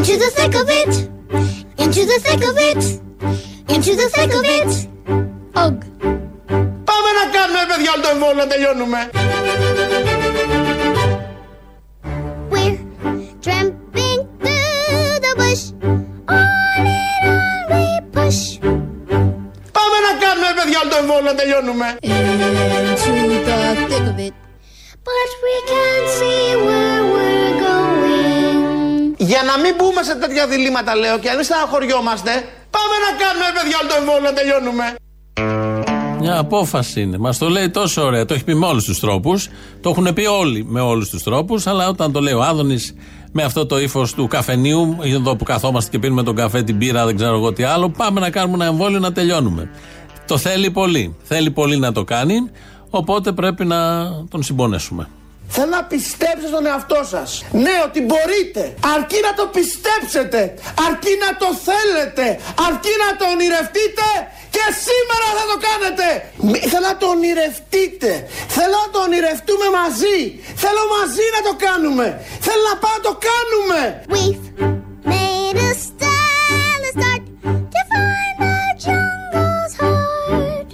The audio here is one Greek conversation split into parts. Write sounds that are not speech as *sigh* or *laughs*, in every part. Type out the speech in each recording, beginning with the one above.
Into the thick of it. Into the thick of it. Into the thick of it. Ugh. Πάμε να κάνουμε παιδιά όλο το εμβόλιο να τελειώνουμε. We're tramping through the bush. On and on we push. Πάμε να κάνουμε παιδιά όλο το εμβόλιο να τελειώνουμε. Into the thick of it. But we can't see where we're going. Για να μην μπούμε σε τέτοια διλήμματα λέω και αν μην στεναχωριόμαστε, πάμε να κάνουμε παιδιά όλο το εμβόλιο να τελειώνουμε. Μια απόφαση είναι. Μας το λέει τόσο ωραία. Το έχει πει με όλους τους τρόπους. Το έχουν πει όλοι με όλους τους τρόπους. Αλλά όταν το λέει ο Άδωνης με αυτό το ύφος του καφενείου, εδώ που καθόμαστε και πίνουμε τον καφέ, την πύρα, δεν ξέρω εγώ τι άλλο, πάμε να κάνουμε ένα εμβόλιο να τελειώνουμε. Το θέλει πολύ. Θέλει πολύ να το κάνει. Οπότε πρέπει να τον συμπονέσουμε. Θέλω να πιστέψετε στον εαυτό σας. Ναι, ότι μπορείτε. Αρκεί να το πιστέψετε. Αρκεί να το θέλετε. Αρκεί να το ονειρευτείτε. Και σήμερα θα το κάνετε. Μη- Θέλω να το ονειρευτείτε. Θέλω να το ονειρευτούμε μαζί. Θέλω μαζί να το κάνουμε. Θέλω να πάμε να το κάνουμε. We've made a stand a start to find the jungle's heart.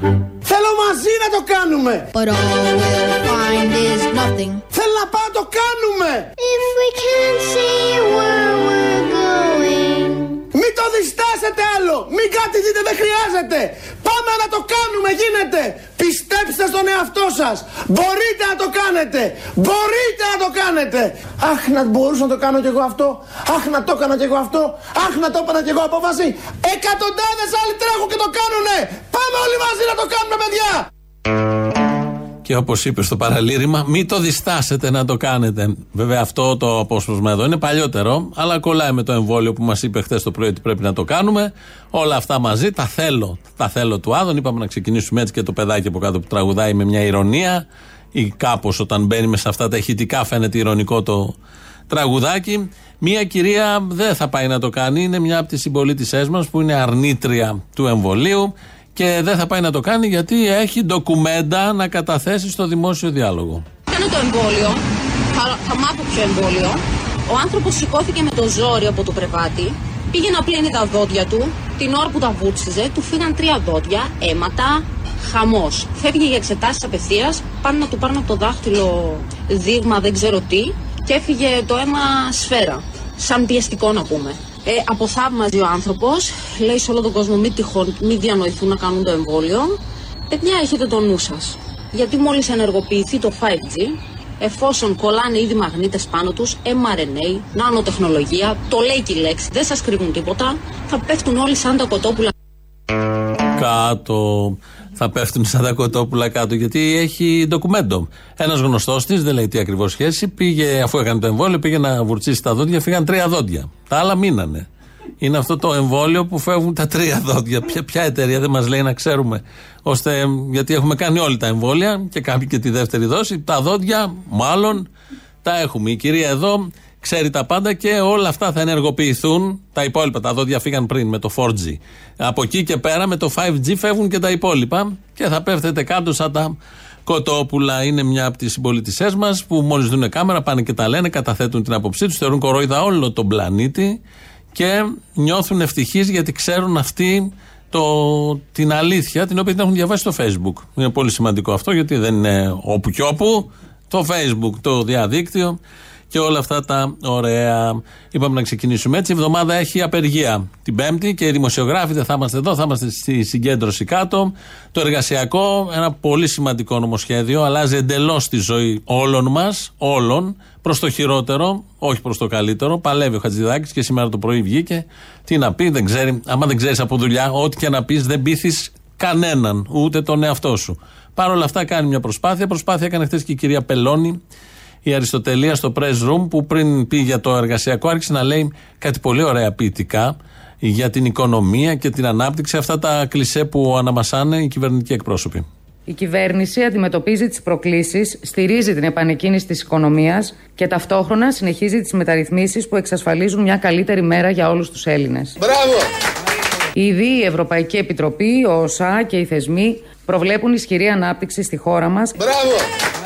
Θέλω μαζί να το κάνουμε. Αχ, να μπορούσα να το κάνω κι εγώ αυτό. Αχ, να το έκανα κι εγώ αυτό. Αχ, να το έπαιρνα κι εγώ απόφαση. Εκατοντάδες άλλοι τρέχουν και το κάνουνε. Πάμε όλοι μαζί να το κάνουμε, παιδιά. Και όπως είπες στο παραλήρημα, μην το διστάσετε να το κάνετε. Βέβαια, αυτό το απόσπασμα εδώ είναι παλιότερο, αλλά κολλάει με το εμβόλιο που μας είπε χθες το πρωί ότι πρέπει να το κάνουμε. Όλα αυτά μαζί τα θέλω. Τα θέλω του Άδων. Είπαμε να ξεκινήσουμε έτσι και το παιδάκι από κάτω που τραγουδάει με μια ηρωνία. Ή κάπως όταν μπαίνει με σε αυτά τα ηχητικά φαίνεται ηρωνικό το τραγουδάκι. Μία κυρία δεν θα πάει να το κάνει. Είναι μια από τις συμπολίτησές μας που είναι αρνήτρια του εμβολίου και δεν θα πάει να το κάνει γιατί έχει ντοκουμέντα να καταθέσει στο δημόσιο διάλογο. Κάνω το εμβόλιο. Θα, θα μάθω ποιο εμβόλιο. Ο άνθρωπος σηκώθηκε με το ζόρι από το κρεβάτι. Πήγε να πλύνει τα δόντια του. Την ώρα που τα βούτσιζε, του φύγαν τρία δόντια, αίματα, χαμός. Φεύγει για εξετάσεις απευθείας. Πάνε να του πάρουν από το δάχτυλο δείγμα, δεν ξέρω τι. Και έφυγε το αίμα σφαίρα. Σαν πιεστικό να πούμε. Ε, αποθαύμαζε ο άνθρωπος. Λέει σε όλο τον κόσμο: Μην τυχόν, μην διανοηθούν να κάνουν το εμβόλιο. Παιδιά, έχετε το νου σας. Γιατί μόλις ενεργοποιηθεί το 5G, εφόσον κολλάνε ήδη μαγνήτες πάνω τους, mRNA, νανοτεχνολογία, το λέει και η λέξη, δεν σας κρύβουν τίποτα, θα πέφτουν όλοι σαν τα κοτόπουλα Κάτω. Θα πέφτουν σαν τα κοτόπουλα κάτω γιατί έχει ντοκουμέντο. Ένας γνωστός της, δεν λέει τι ακριβώς σχέση, πήγε, αφού έκανε το εμβόλιο, πήγε να βουρτσίσει τα δόντια, φύγαν τρία δόντια. Τα άλλα μείνανε. Είναι αυτό το εμβόλιο που φεύγουν τα τρία δόντια. Ποια, ποια εταιρεία δεν μας λέει να ξέρουμε. Ώστε, γιατί έχουμε κάνει όλοι τα εμβόλια και κάποιοι και τη δεύτερη δόση. Τα δόντια, μάλλον, τα έχουμε. Η κυρία εδώ ξέρει τα πάντα και όλα αυτά θα ενεργοποιηθούν. Τα υπόλοιπα, τα δόντια φύγαν πριν με το 4G. Από εκεί και πέρα με το 5G φεύγουν και τα υπόλοιπα και θα πέφτετε κάτω σαν τα κοτόπουλα. Είναι μια από τις συμπολίτησέ μας που μόλις δουν κάμερα πάνε και τα λένε, καταθέτουν την άποψή τους, θεωρούν κορόιδα όλο τον πλανήτη και νιώθουν ευτυχείς γιατί ξέρουν αυτοί το, την αλήθεια την οποία την έχουν διαβάσει στο Facebook. Είναι πολύ σημαντικό αυτό γιατί δεν είναι όπου και όπου. Το Facebook, το διαδίκτυο και όλα αυτά τα ωραία. Είπαμε να ξεκινήσουμε έτσι. Η εβδομάδα έχει απεργία την Πέμπτη και οι δημοσιογράφοι δεν θα είμαστε εδώ, θα είμαστε στη συγκέντρωση κάτω. Το εργασιακό, ένα πολύ σημαντικό νομοσχέδιο, αλλάζει εντελώς τη ζωή όλων μας, όλων, προς το χειρότερο, όχι προς το καλύτερο. Παλεύει ο Χατζηδάκης και σήμερα το πρωί βγήκε. Τι να πει, δεν ξέρει. Άμα δεν ξέρεις από δουλειά, ό,τι και να πεις, δεν πείθεις κανέναν, ούτε τον εαυτό σου. Παρ' όλα αυτά κάνει μια προσπάθεια. Προσπάθεια έκανε χθες και η κυρία Πελώνη, η Αριστοτελεία στο press room, που πριν πει για το εργασιακό, άρχισε να λέει κάτι πολύ ωραία ποιητικά για την οικονομία και την ανάπτυξη. Αυτά τα κλισέ που αναμασάνε οι κυβερνητικοί εκπρόσωποι. Η κυβέρνηση αντιμετωπίζει τις προκλήσεις, στηρίζει την επανεκκίνηση της οικονομίας και ταυτόχρονα συνεχίζει τις μεταρρυθμίσεις που εξασφαλίζουν μια καλύτερη μέρα για όλους τους Έλληνες. Μπράβο. Ήδη η Ευρωπαϊκή Επιτροπή, ο ΟΣΑ και οι θεσμοί προβλέπουν ισχυρή ανάπτυξη στη χώρα μας Μπράβο.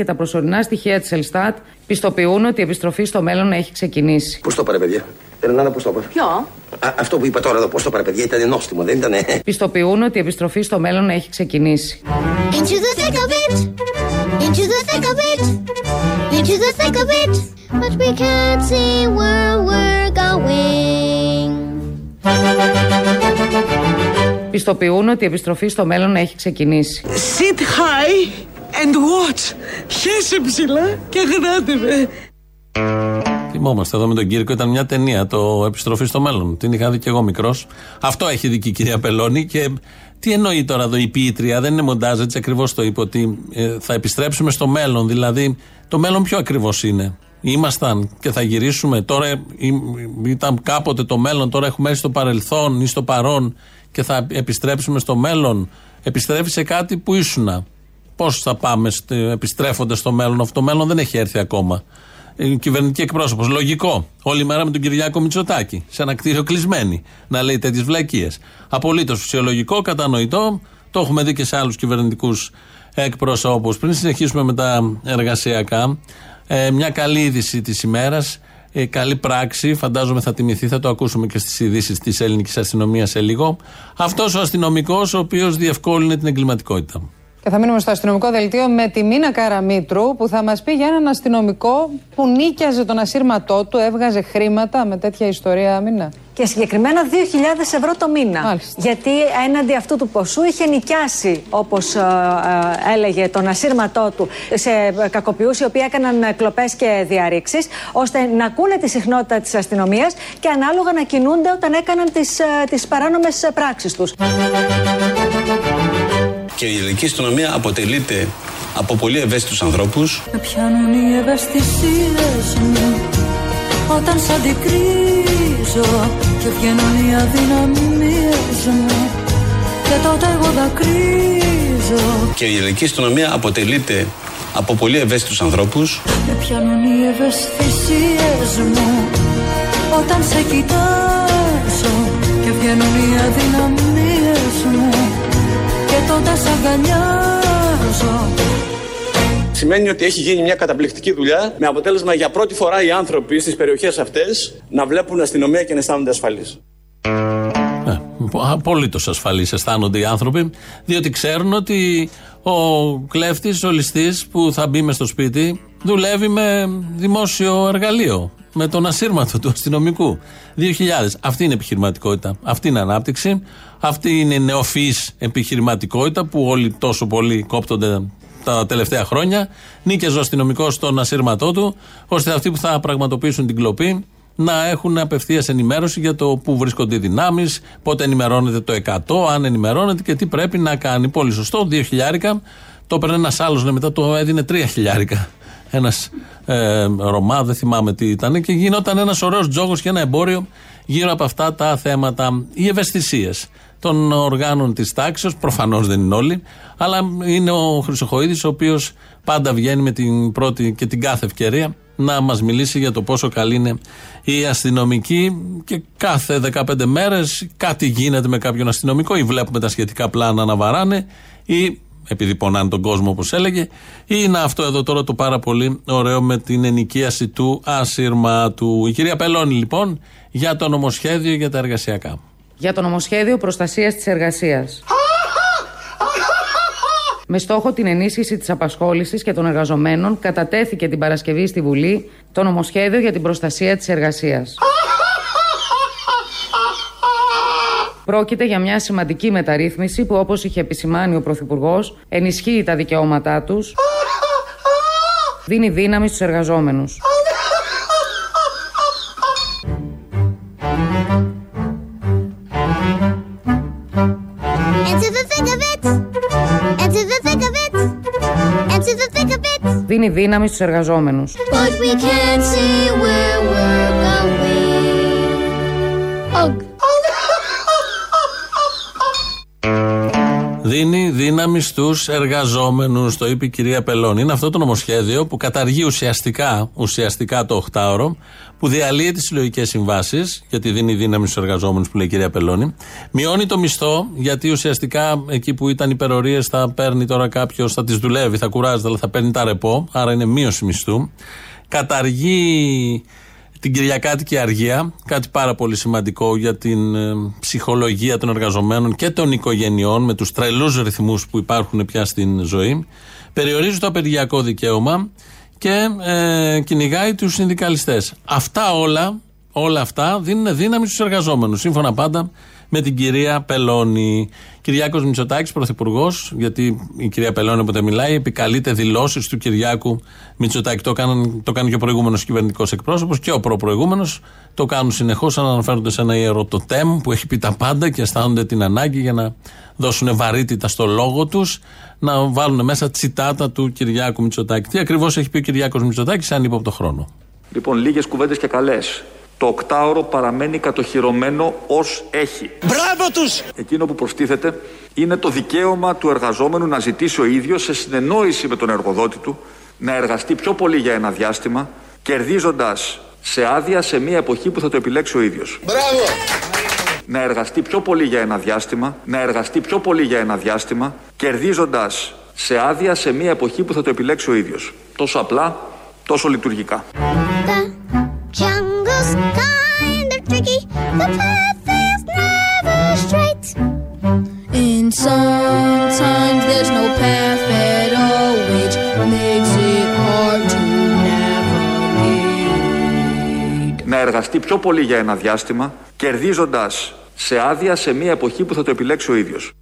Και τα προσωρινά στοιχεία της Ελστάτ Πιστοποιούν ότι η επιστροφή στο μέλλον έχει ξεκινήσει. Πώς το πάρε, παιδιά; Ρενάνα, πώ το πάρε. Ποιο; Α, αυτό που είπα τώρα εδώ, πώς το πάρε, παιδιά, ήταν νόστιμο, δεν ήταν. Πιστοποιούν ότι η επιστροφή στο μέλλον έχει ξεκινήσει. Into the thick of it. Into the thick of it. Into the thick of it. But we can't see where we're going. Πιστοποιούν ότι η επιστροφή στο μέλλον έχει ξεκινήσει. Sit high and watch. Χέσε ψηλά και γράτε με. Θυμόμαστε εδώ με τον Κύρκο, ήταν μια ταινία, το Επιστροφή στο μέλλον. Την είχα δει και εγώ μικρός. Αυτό έχει δει και η κυρία Πελώνη. Και τι εννοεί τώρα εδώ η ποιήτρια, δεν είναι μοντάζ, έτσι ακριβώς το είπε, ότι ε, θα επιστρέψουμε στο μέλλον. Δηλαδή, το μέλλον ποιο ακριβώς είναι. Ήμασταν και θα γυρίσουμε. Τώρα ε, ήταν κάποτε το μέλλον, τώρα έχουμε έρθει στο παρελθόν ή στο παρόν και θα επιστρέψουμε στο μέλλον. Επιστρέφει σε κάτι που ήσουνα. Πώς θα πάμε επιστρέφοντας στο μέλλον, αυτό το μέλλον δεν έχει έρθει ακόμα. Ε, κυβερνητική εκπρόσωπος. Λογικό. Όλη μέρα με τον Κυριάκο Μητσοτάκη. Σε ένα κτίριο κλεισμένη. Να λέει τέτοιες βλακίες. Απολύτως φυσιολογικό, κατανοητό. Το έχουμε δει και σε άλλους κυβερνητικούς εκπροσώπους. Πριν συνεχίσουμε με τα εργασιακά, ε, μια καλή είδηση της ημέρας. Ε, καλή πράξη, φαντάζομαι θα τιμηθεί, θα το ακούσουμε και στις ειδήσεις της ελληνικής αστυνομίας σε λίγο. Αυτός ο αστυνομικός, ο οποίος διευκόλυνε την εγκληματικότητα. Και θα μείνουμε στο αστυνομικό δελτίο με τη Μίνα Καραμίτρου που θα μας πει για έναν αστυνομικό που νίκιαζε τον ασύρματό του, έβγαζε χρήματα με τέτοια ιστορία, Μίνα. Και συγκεκριμένα 2.000 ευρώ το μήνα. Μάλιστα. Γιατί έναντι αυτού του ποσού είχε νοικιάσει, όπως έλεγε, τον ασύρματό του σε κακοποιούς οι οποίοι έκαναν κλοπές και διαρρήξεις, ώστε να ακούνε τη συχνότητα της αστυνομίας και ανάλογα να κινούνται όταν έκαναν τις τις παράνομες πράξεις τους. Και η ελληνική αστυνομία αποτελείται από πολύ ευαίσθητους ανθρώπους. Με πιάνουν οι ευαισθησίες μου Όταν σ' αντικρίζω Και βγαίνουν οι αδυναμίες μου Και τότε εγώ δακρύζω Και η ελληνική αστυνομία αποτελείται από πολύ ευαίσθητους ανθρώπους. Με πιάνουν οι ευαισθησίες μου Όταν σε κοιτάζω Και βγαίνουν οι αδυναμίες μου Και τότε σ' αγκαλιάζω Σημαίνει ότι έχει γίνει μια καταπληκτική δουλειά με αποτέλεσμα για πρώτη φορά οι άνθρωποι στις περιοχές αυτές να βλέπουν αστυνομία και να αισθάνονται ασφαλείς. Ε, Απολύτως ασφαλείς αισθάνονται οι άνθρωποι, διότι ξέρουν ότι ο κλέφτης, ο ληστής που θα μπει μες στο σπίτι, δουλεύει με δημόσιο εργαλείο. Με τον ασύρματο του αστυνομικού. 2.000. Αυτή είναι επιχειρηματικότητα. Αυτή είναι ανάπτυξη. Αυτή είναι νεοφυής επιχειρηματικότητα που όλοι τόσο πολύ κόπτονται τα τελευταία χρόνια. Νίκαιζε ο αστυνομικός στον ασύρματό του, ώστε αυτοί που θα πραγματοποιήσουν την κλοπή να έχουν απευθείας ενημέρωση για το πού βρίσκονται οι δυνάμεις, πότε ενημερώνεται το 100, αν ενημερώνεται και τι πρέπει να κάνει. Πολύ σωστό, 2 χιλιάρικα. Το έπαιρνε ένας άλλος, μετά το έδινε 3 χιλιάρικα. Ένας ε, Ρωμά, δεν θυμάμαι τι ήταν, και γινόταν ένας ωραίος τζόγος και ένα εμπόριο γύρω από αυτά τα θέματα. Οι ευαισθησίες των οργάνων της τάξης, προφανώς δεν είναι όλοι, αλλά είναι ο Χρυσοχοίδης, ο οποίος πάντα βγαίνει με την πρώτη και την κάθε ευκαιρία να μας μιλήσει για το πόσο καλή είναι η αστυνομική και κάθε 15 μέρες κάτι γίνεται με κάποιον αστυνομικό ή βλέπουμε τα σχετικά πλάνα να βαράνε ή επειδή πονάνε τον κόσμο όπως έλεγε ή είναι αυτό εδώ τώρα το πάρα πολύ ωραίο με την ενοικίαση του ασύρματου. Η κυρία Πελώνη λοιπόν για το νομοσχέδιο για τα εργασιακά. Για το νομοσχέδιο προστασίας της εργασίας. Με στόχο την ενίσχυση της απασχόλησης και των εργαζομένων, κατατέθηκε την Παρασκευή στη Βουλή το νομοσχέδιο για την προστασία της εργασίας. Πρόκειται για μια σημαντική μεταρρύθμιση που, όπως είχε επισημάνει ο Πρωθυπουργός, ενισχύει τα δικαιώματά τους, δίνει δύναμη στους εργαζόμενους. Δίνει δύναμη στους εργαζόμενους. But we can't see where we're δύναμης στου εργαζόμενους, το είπε η κυρία Πελώνη. Είναι αυτό το νομοσχέδιο που καταργεί ουσιαστικά, ουσιαστικά το 8ωρο, που διαλύει τις συλλογικές συμβάσεις, γιατί δίνει δύναμη στους εργαζόμενους που λέει η κυρία Πελώνη. Μειώνει το μισθό, γιατί ουσιαστικά εκεί που ήταν υπερορίες θα παίρνει τώρα κάποιος, θα τις δουλεύει, θα κουράζεται, αλλά θα παίρνει τα ρεπό, άρα είναι μείωση μισθού. Καταργεί την Κυριακάτικη Αργία, κάτι πάρα πολύ σημαντικό για την ε, ψυχολογία των εργαζομένων και των οικογενειών με τους τρελούς ρυθμούς που υπάρχουν πια στην ζωή. Περιορίζει το απεργιακό δικαίωμα και ε, κυνηγάει τους συνδικαλιστές. Αυτά όλα, όλα αυτά δίνουν δύναμη στους εργαζόμενους, σύμφωνα πάντα με την κυρία Πελώνη. Κυριάκος Μητσοτάκης, πρωθυπουργός, γιατί η κυρία Πελώνη όποτε μιλάει, επικαλείται δηλώσεις του Κυριάκου Μητσοτάκη. Το, κάνουν, το κάνει και ο προηγούμενος κυβερνητικός εκπρόσωπος και ο προπροηγούμενος. Το κάνουν συνεχώς, αναφέρονται σε ένα ιεροτοτέμ που έχει πει τα πάντα και αισθάνονται την ανάγκη για να δώσουν βαρύτητα στο λόγο τους, να βάλουν μέσα τσιτάτα του Κυριάκου Μητσοτάκη. Τι ακριβώς έχει πει ο Κυριάκος Μητσοτάκης, σαν ύποπτο χρόνο; Λοιπόν, λίγες κουβέντες και καλές. Το οκτάωρο παραμένει κατοχυρωμένο ως έχει. Μπράβο τους! Εκείνο που προστίθεται είναι το δικαίωμα του εργαζόμενου να ζητήσει ο ίδιος σε συνεννόηση με τον εργοδότη του να εργαστεί πιο πολύ για ένα διάστημα, κερδίζοντας σε άδεια σε μια εποχή που θα το επιλέξει ο ίδιος. Μπράβο! Να εργαστεί πιο πολύ για ένα διάστημα, να εργαστεί πιο πολύ για ένα διάστημα, κερδίζοντας σε άδεια σε μια εποχή που θα το επιλέξει ο ίδιος. Τόσο απλά, τόσο λειτουργικά. Jungle's kind of tricky. The path is never straight. And sometimes there's no path at all, which makes it hard to navigate. Να εργαστεί πιο πολύ για ένα διάστημα, κερδίζοντας σε άδεια σε μια εποχή που θα το επιλέξει ο ίδιος.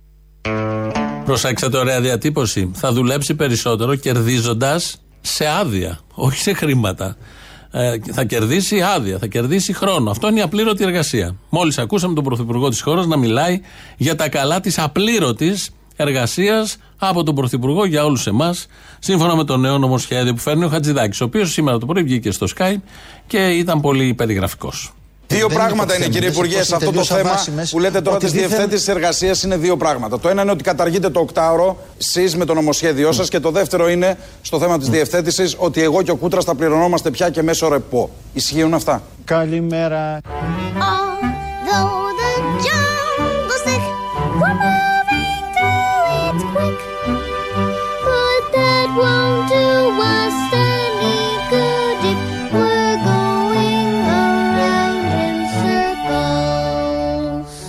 Προσέξτε ωραία διατύπωση. Θα δουλέψει περισσότερο κερδίζοντας σε άδεια, όχι σε χρήματα. Ε, θα κερδίσει άδεια, θα κερδίσει χρόνο. Αυτό είναι η απλήρωτη εργασία. Μόλις ακούσαμε τον Πρωθυπουργό της χώρας να μιλάει για τα καλά της απλήρωτης εργασίας από τον Πρωθυπουργό για όλους εμάς, σύμφωνα με το νέο νομοσχέδιο που φέρνει ο Χατζηδάκης, ο οποίος σήμερα το πρωί βγήκε στο Sky και ήταν πολύ περιγραφικός. Δύο πράγματα είναι, κύριε Υπουργέ, σε αυτό το θέμα που λέτε τώρα της διευθέτησης εργασίας είναι δύο πράγματα. Το ένα είναι ότι καταργείτε το οκτάωρο, εσείς με το νομοσχέδιό σας, και το δεύτερο είναι στο θέμα της διευθέτησης ότι εγώ και ο Κούτρας θα πληρωνόμαστε πια και μέσω ρεπό. Ισχύουν αυτά; Καλημέρα. Although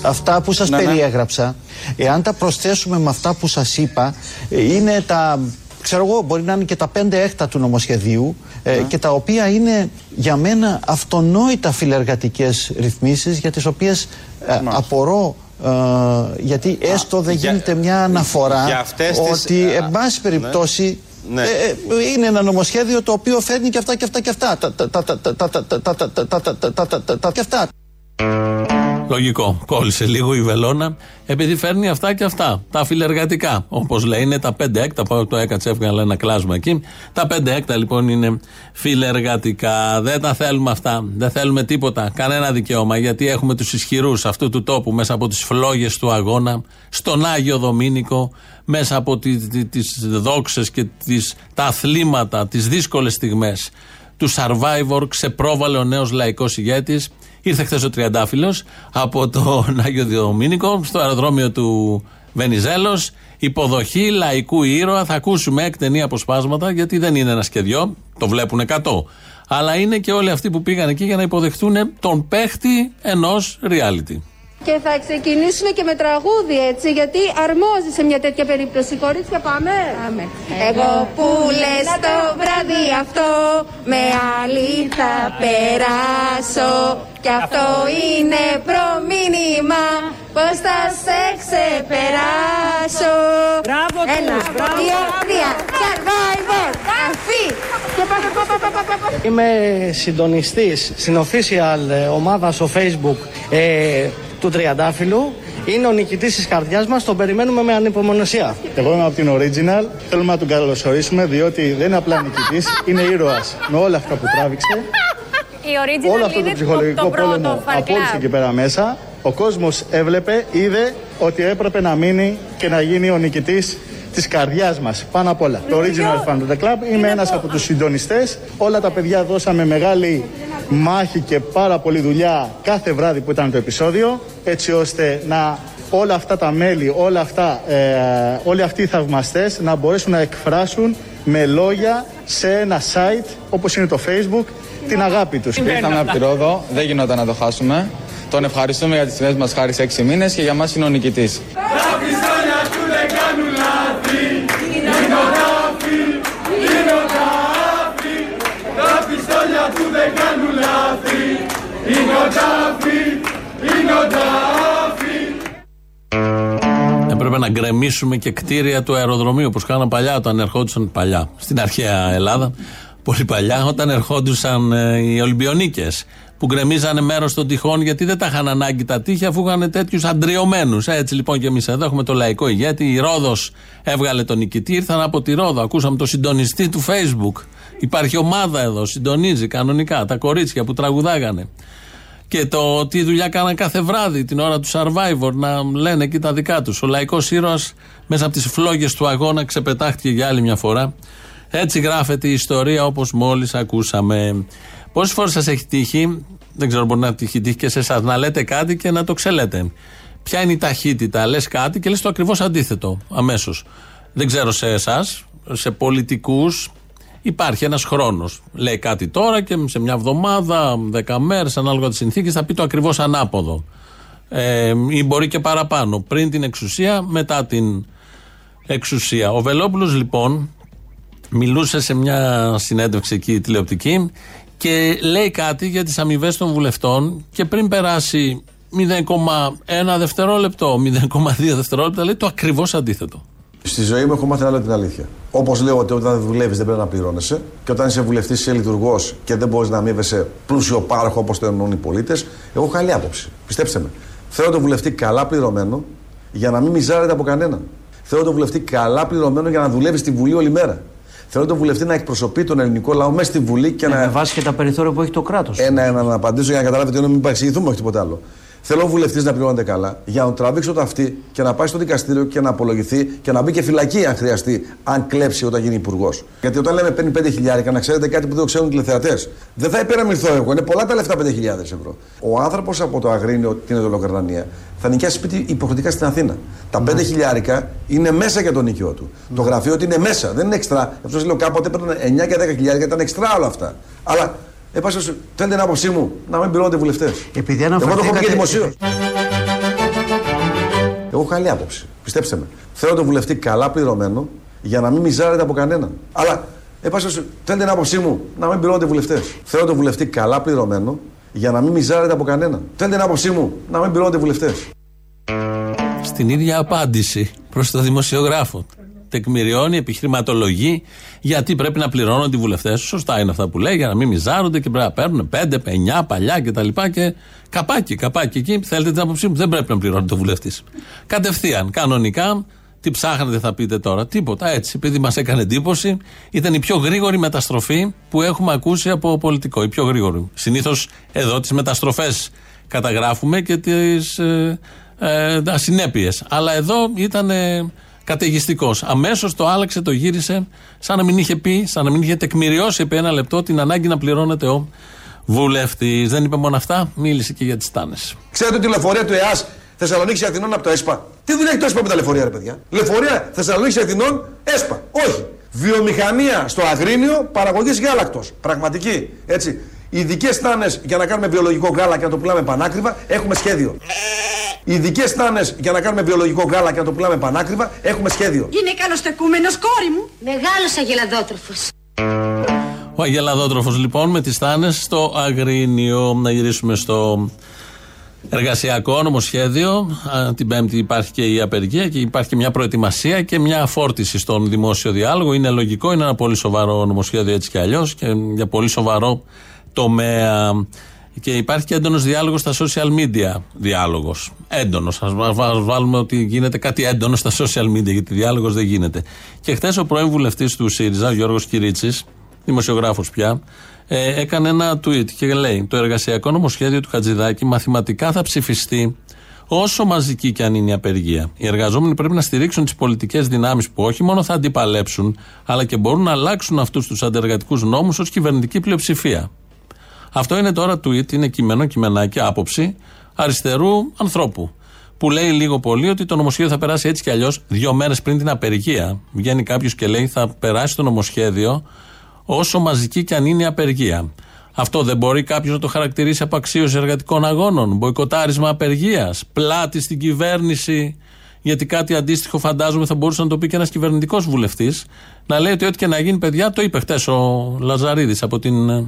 Αυτά που σας Ναι, ναι. περιέγραψα, εάν τα προσθέσουμε με αυτά που σας είπα, ε, είναι τα, ξέρω εγώ, μπορεί να είναι και τα πέντε έκτα του νομοσχεδίου ε, Ναι. και τα οποία είναι για μένα αυτονόητα φιλεργατικές ρυθμίσεις για τις οποίες ε, απορώ ε, γιατί έστω δεν για- γίνεται μια αναφορά για αυτές τις- ότι α, εν πάση περιπτώσει Ναι. ε, ε, είναι ένα νομοσχέδιο το οποίο φέρνει και αυτά και αυτά και αυτά τα- τα- τα- τα- τα- τα- τα- τα- τα- τα- τα- τα- τα- τα- τα- τα- και αυτά Λογικό. Κόλλησε λίγο η βελόνα, επειδή φέρνει αυτά και αυτά. Τα φιλεργατικά. Όπως λέει, είναι τα 5 έκτα. Πάω το έκατσε, έβγαλα ένα κλάσμα εκεί. Τα 5 έκτα λοιπόν είναι φιλεργατικά. Δεν τα θέλουμε αυτά. Δεν θέλουμε τίποτα. Κανένα δικαίωμα. Γιατί έχουμε τους ισχυρούς αυτού του τόπου μέσα από τις φλόγες του αγώνα, στον Άγιο Δομήνικο, μέσα από τις δόξες και τις, τα αθλήματα, τις δύσκολες στιγμές του Survivor ξεπρόβαλε ο νέος λαϊκός ηγέτης. Ήρθε χθες ο Τριαντάφυλλος από τον *laughs* Άγιο Διομήνικο στο αεροδρόμιο του Βενιζέλος. Υποδοχή λαϊκού ήρωα. Θα ακούσουμε εκτενή αποσπάσματα γιατί δεν είναι ένα και δυο, το βλέπουν 100. Αλλά είναι και όλοι αυτοί που πήγαν εκεί για να υποδεχτούν τον παίχτη ενός reality. Και θα ξεκινήσουμε και με τραγούδι έτσι, γιατί αρμόζει σε μια τέτοια περίπτωση. Κορίτσια, πάμε. πάμε. Εγώ που λες το βράδυ αυτό, με άλλη θα περάσω. Και αυτό είναι προμήνυμα, πως θα σε ξεπεράσω. Μπράβο τους, Ένα, μπράβο. δύο, τρία, survivor, αφή. Και πάμε, πάμε, πάμε, πάμε, πάμε. Είμαι συντονιστής στην official ε, ομάδα στο facebook ε, του Τριαντάφυλλου. Είναι ο νικητής της καρδιάς μας, τον περιμένουμε με ανυπομονωσία. Εγώ είμαι από την Original. Θέλουμε να τον καλωσορίσουμε διότι δεν είναι απλά νικητής, είναι ήρωας με όλα αυτά που τράβηξε. Η Original Όλο αυτό το είναι ψυχολογικό το, το πρώτο πόλεμο fan από όλους club. εκεί πέρα μέσα. Ο κόσμος έβλεπε, είδε ότι έπρεπε να μείνει και να γίνει ο νικητής της καρδιάς μας, πάνω απ' όλα. Το Original Fan The Club, είμαι ένας από τους συντονιστές. Όλα τα παιδιά δώσαμε μεγάλη μάχη και πάρα πολλή δουλειά κάθε βράδυ που ήταν το επεισόδιο, έτσι ώστε να όλα αυτά τα μέλη, όλα αυτά, ε, όλοι αυτοί οι θαυμαστές να μπορέσουν να εκφράσουν με λόγια σε ένα site όπως είναι το facebook την αγάπη τους. Ήρθαμε από τη Ρόδο, δεν γινόταν να το χάσουμε. Τον ευχαριστούμε για τις στιγμές μας χάρη σε 6 μήνες και για μας είναι ο νικητής. Έπρεπε να γκρεμίσουμε και κτίρια του αεροδρομίου όπως κάναν παλιά όταν ερχόντουσαν παλιά. Στην αρχαία Ελλάδα, πολύ παλιά, όταν ερχόντουσαν ε, οι Ολυμπιονίκες που γκρεμίζανε μέρος των τυχών γιατί δεν τα είχαν ανάγκη τα τείχη αφού είχαν τέτοιους αντριωμένους. Έτσι λοιπόν και εμείς εδώ έχουμε το λαϊκό ηγέτη. Η Ρόδος έβγαλε τον νικητή, ήρθαν από τη Ρόδο. Ακούσαμε το συντονιστή του Facebook. Υπάρχει ομάδα εδώ, συντονίζει κανονικά τα κορίτσια που τραγουδάγανε. Και το τι δουλειά κάναν κάθε βράδυ την ώρα του Survivor να λένε εκεί τα δικά τους. Ο λαϊκός ήρωας μέσα από τις φλόγες του αγώνα ξεπετάχτηκε για άλλη μια φορά. Έτσι γράφεται η ιστορία όπως μόλις ακούσαμε. Πόσες φορές σας έχει τύχει, δεν ξέρω, μπορεί να τύχει τύχει και σε εσάς, να λέτε κάτι και να το ξελέτε. Ποια είναι η ταχύτητα, λες κάτι και λες το ακριβώς αντίθετο αμέσως. Δεν ξέρω σε εσάς, σε πολιτικούς, Υπάρχει ένας χρόνος. Λέει κάτι τώρα και σε μια εβδομάδα, δέκα μέρες, ανάλογα τις συνθήκες, θα πει το ακριβώς ανάποδο. Ε, ή μπορεί και παραπάνω. Πριν την εξουσία, μετά την εξουσία. Ο Βελόπουλος λοιπόν μιλούσε σε μια συνέντευξη εκεί τηλεοπτική και λέει κάτι για τις αμοιβές των βουλευτών και πριν περάσει 0,1 δευτερόλεπτο, 0,2 δευτερόλεπτα λέει το ακριβώς αντίθετο. Στη ζωή μου έχω μάθει άλλο την αλήθεια. Όπως λέω ότι όταν δουλεύεις δεν πρέπει να πληρώνεσαι και όταν είσαι βουλευτής είσαι λειτουργός και δεν μπορείς να αμείβεσαι πλούσιο πάροχο όπως το εννοούν οι πολίτες, εγώ έχω καλή άποψη. Πιστέψτε με. Θέλω το βουλευτή καλά πληρωμένο για να μην μιζάρεται από κανέναν. Θέλω το βουλευτή καλά πληρωμένο για να δουλεύει στη Βουλή όλη μέρα. Θέλω το βουλευτή να εκπροσωπεί τον ελληνικό λαό μέσα στη Βουλή και Ε, να. Με βάση και τα περιθώρια που έχει το κράτος. Ένα-ένα να απαντήσω για να καταλάβετε ότι μην παρεξηγηθούμε, όχι τίποτα άλλο. Θέλω ο βουλευτής να πληρώνεται καλά για να τον τραβήξω το αυτή και να πάει στο δικαστήριο και να απολογηθεί και να μπει και φυλακή αν χρειαστεί, αν κλέψει όταν γίνει υπουργός. Γιατί όταν λέμε παίρνει 5 χιλιάρικα, να ξέρετε κάτι που δεν το ξέρουν οι τηλεθεατές. Δεν θα υπεραμιλθώ εγώ, είναι πολλά τα λεφτά 5.000 ευρώ. Ο άνθρωπος από το Αγρίνιο, την Εδωλοκαρνανία, θα νοικιάσει σπίτι υποχρεωτικά στην Αθήνα. Τα 5 χιλιάρικα είναι μέσα για το νοικιό του. Το γραφείο του είναι μέσα, δεν είναι εξτρά. Αυτό λέω κάποτε έπαιρναν 9 και 10 χιλιάρικα, ήταν εξτρά όλα αυτά. Αλλά Εν πάση περιπτώσει, θέλετε την άποψή μου να μην πληρώνονται βουλευτές. Επειδή Εγώ το έχω πει και αναφερθήκατε- δημοσίως. Εγώ έχω καλή άποψη. Πιστέψτε με. Θέλω το βουλευτή καλά πληρωμένο για να μην μιζάρεται από κανέναν. Αλλά, εν πάση περιπτώσει, θέλετε την άποψή μου να μην πληρώνονται βουλευτές. Θέλω το βουλευτή καλά πληρωμένο για να μην μιζάρεται από κανέναν. Θέλετε την άποψή μου να μην πληρώνονται βουλευτές. Στην ίδια απάντηση προς το δημοσιογράφο. Τεκμηριώνει, επιχειρηματολογεί γιατί πρέπει να πληρώνονται οι βουλευτές. Σωστά είναι αυτά που λέει, για να μην μιζάρονται και πρέπει να παίρνουν 5, 9, παλιά κτλ. Και, και καπάκι, καπάκι εκεί. Θέλετε την άποψή μου, δεν πρέπει να πληρώνεται ο βουλευτής. Κατευθείαν, κανονικά, τι ψάχνετε θα πείτε τώρα. Τίποτα έτσι. Επειδή μας έκανε εντύπωση, ήταν η πιο γρήγορη μεταστροφή που έχουμε ακούσει από πολιτικό. Η πιο γρήγορη. Συνήθως εδώ τις μεταστροφές καταγράφουμε και τις ε, ε, ασυνέπειε. Αλλά εδώ ήταν ε, καταιγιστικός. Αμέσως το άλλαξε, το γύρισε, σαν να μην είχε πει, σαν να μην είχε τεκμηριώσει επί ένα λεπτό την ανάγκη να πληρώνεται ο βουλευτής. Δεν είπε μόνο αυτά, μίλησε και για τις τάνες. Ξέρετε ότι η λεωφορεία του ΕΑΣ Θεσσαλονίκης Αθηνών από το ΕΣΠΑ. Τι δουλειά έχει το ΕΣΠΑ με τα λεωφορεία, ρε παιδιά; Λεωφορεία Θεσσαλονίκης Αθηνών, ΕΣΠΑ. Όχι. Βιομηχανία στο Αγρίνιο παραγωγής γάλακτος. Πραγματική. Έτσι. Ειδικές τάνες για να κάνουμε βιολογικό γάλα και να το πουλάμε πανάκριβα, έχουμε σχέδιο. Ειδικές τάνες για να κάνουμε βιολογικό γάλα και να το πουλάμε πανάκριβα, έχουμε σχέδιο. Είναι καλοστεκούμενος κόρη μου. Μεγάλος αγελαδότροφος. Ο Αγελαδότροφος λοιπόν με τις τάνες στο Αγρίνιο. Να γυρίσουμε στο εργασιακό νομοσχέδιο. Α, Την Πέμπτη υπάρχει και η απεργία και υπάρχει και μια προετοιμασία και μια φόρτιση στον δημόσιο διάλογο. Είναι λογικό, είναι ένα πολύ σοβαρό νομοσχέδιο έτσι κι αλλιώς και για πολύ σοβαρό τομέα. Και υπάρχει και έντονος διάλογος στα social media. Διάλογος. Έντονος. Α βάλουμε ότι γίνεται κάτι έντονο στα social media, γιατί διάλογος δεν γίνεται. Και χθες ο πρώην βουλευτής του ΣΥΡΙΖΑ, Γιώργος Κυρίτσι, δημοσιογράφος πια, ε, έκανε ένα tweet και λέει: Το εργασιακό νομοσχέδιο του Χατζηδάκη μαθηματικά θα ψηφιστεί όσο μαζική και αν είναι η απεργία. Οι εργαζόμενοι πρέπει να στηρίξουν τις πολιτικές δυνάμεις που όχι μόνο θα αντιπαλέψουν, αλλά και μπορούν να αλλάξουν αυτούς τους αντεργατικούς νόμους ως κυβερνητική πλειοψηφία. Αυτό είναι τώρα tweet, είναι κείμενο, κειμενάκι, άποψη αριστερού ανθρώπου. που λέει λίγο πολύ ότι το νομοσχέδιο θα περάσει έτσι κι αλλιώς δύο μέρες πριν την απεργία. Βγαίνει κάποιος και λέει θα περάσει το νομοσχέδιο όσο μαζική κι αν είναι η απεργία. Αυτό δεν μπορεί κάποιος να το χαρακτηρίσει απαξίωση εργατικών αγώνων, μποϊκοτάρισμα απεργίας, πλάτη στην κυβέρνηση, γιατί κάτι αντίστοιχο φαντάζομαι θα μπορούσε να το πει και ένας κυβερνητικός βουλευτής, να λέει ότι ό,τι και να γίνει, παιδιά, το είπε χτες ο Λαζαρίδης από την.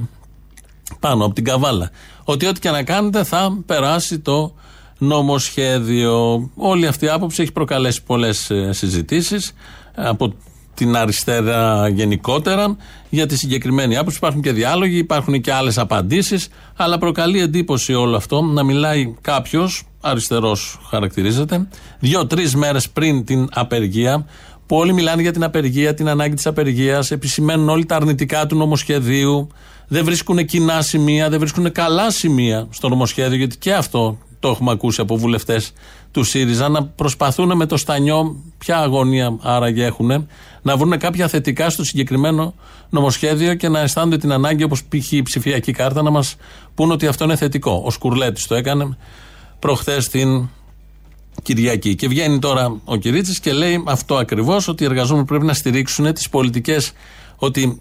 Ε, πάνω από την Καβάλα. Ότι ό,τι και να κάνετε θα περάσει το νομοσχέδιο. Όλη αυτή η άποψη έχει προκαλέσει πολλές συζητήσεις από την αριστερά γενικότερα για τη συγκεκριμένη άποψη. Υπάρχουν και διάλογοι, υπάρχουν και άλλες απαντήσεις, αλλά προκαλεί εντύπωση όλο αυτό να μιλάει κάποιος, αριστερός χαρακτηρίζεται, δύο-τρεις μέρες πριν την απεργία, που όλοι μιλάνε για την απεργία, την ανάγκη της απεργίας, επισημαίνουν όλοι τα αρνητικά του νομοσχεδίου, δεν βρίσκουν κοινά σημεία, δεν βρίσκουν καλά σημεία στο νομοσχέδιο, γιατί και αυτό το έχουμε ακούσει από βουλευτές του ΣΥΡΙΖΑ να προσπαθούν με το στανιό, ποια αγωνία άραγε έχουν, να βρουν κάποια θετικά στο συγκεκριμένο νομοσχέδιο και να αισθάνονται την ανάγκη, όπως π.χ. η ψηφιακή κάρτα, να μας πούν ότι αυτό είναι θετικό. Ο Σκουρλέτης το έκανε προχθές την Κυριακή. Και βγαίνει τώρα ο Κυρίτσι και λέει αυτό ακριβώς, ότι οι εργαζόμενοι πρέπει να στηρίξουν τις πολιτικές, ότι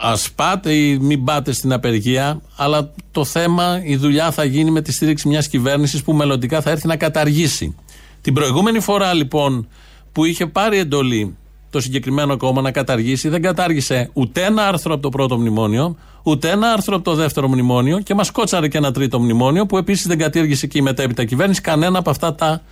ας πάτε ή μην πάτε στην απεργία, αλλά το θέμα, η δουλειά θα γίνει με τη στήριξη μιας κυβέρνησης που μελλοντικά θα έρθει να καταργήσει. Την προηγούμενη φορά λοιπόν που είχε πάρει εντολή το συγκεκριμένο κόμμα να καταργήσει, δεν κατάργησε ούτε ένα άρθρο από το πρώτο μνημόνιο, ούτε ένα άρθρο από το δεύτερο μνημόνιο και μας κότσαρε και ένα τρίτο μνημόνιο που επίσης δεν κατήργησε και η μετέπειτα κυβέρνηση κανένα από αυτά τα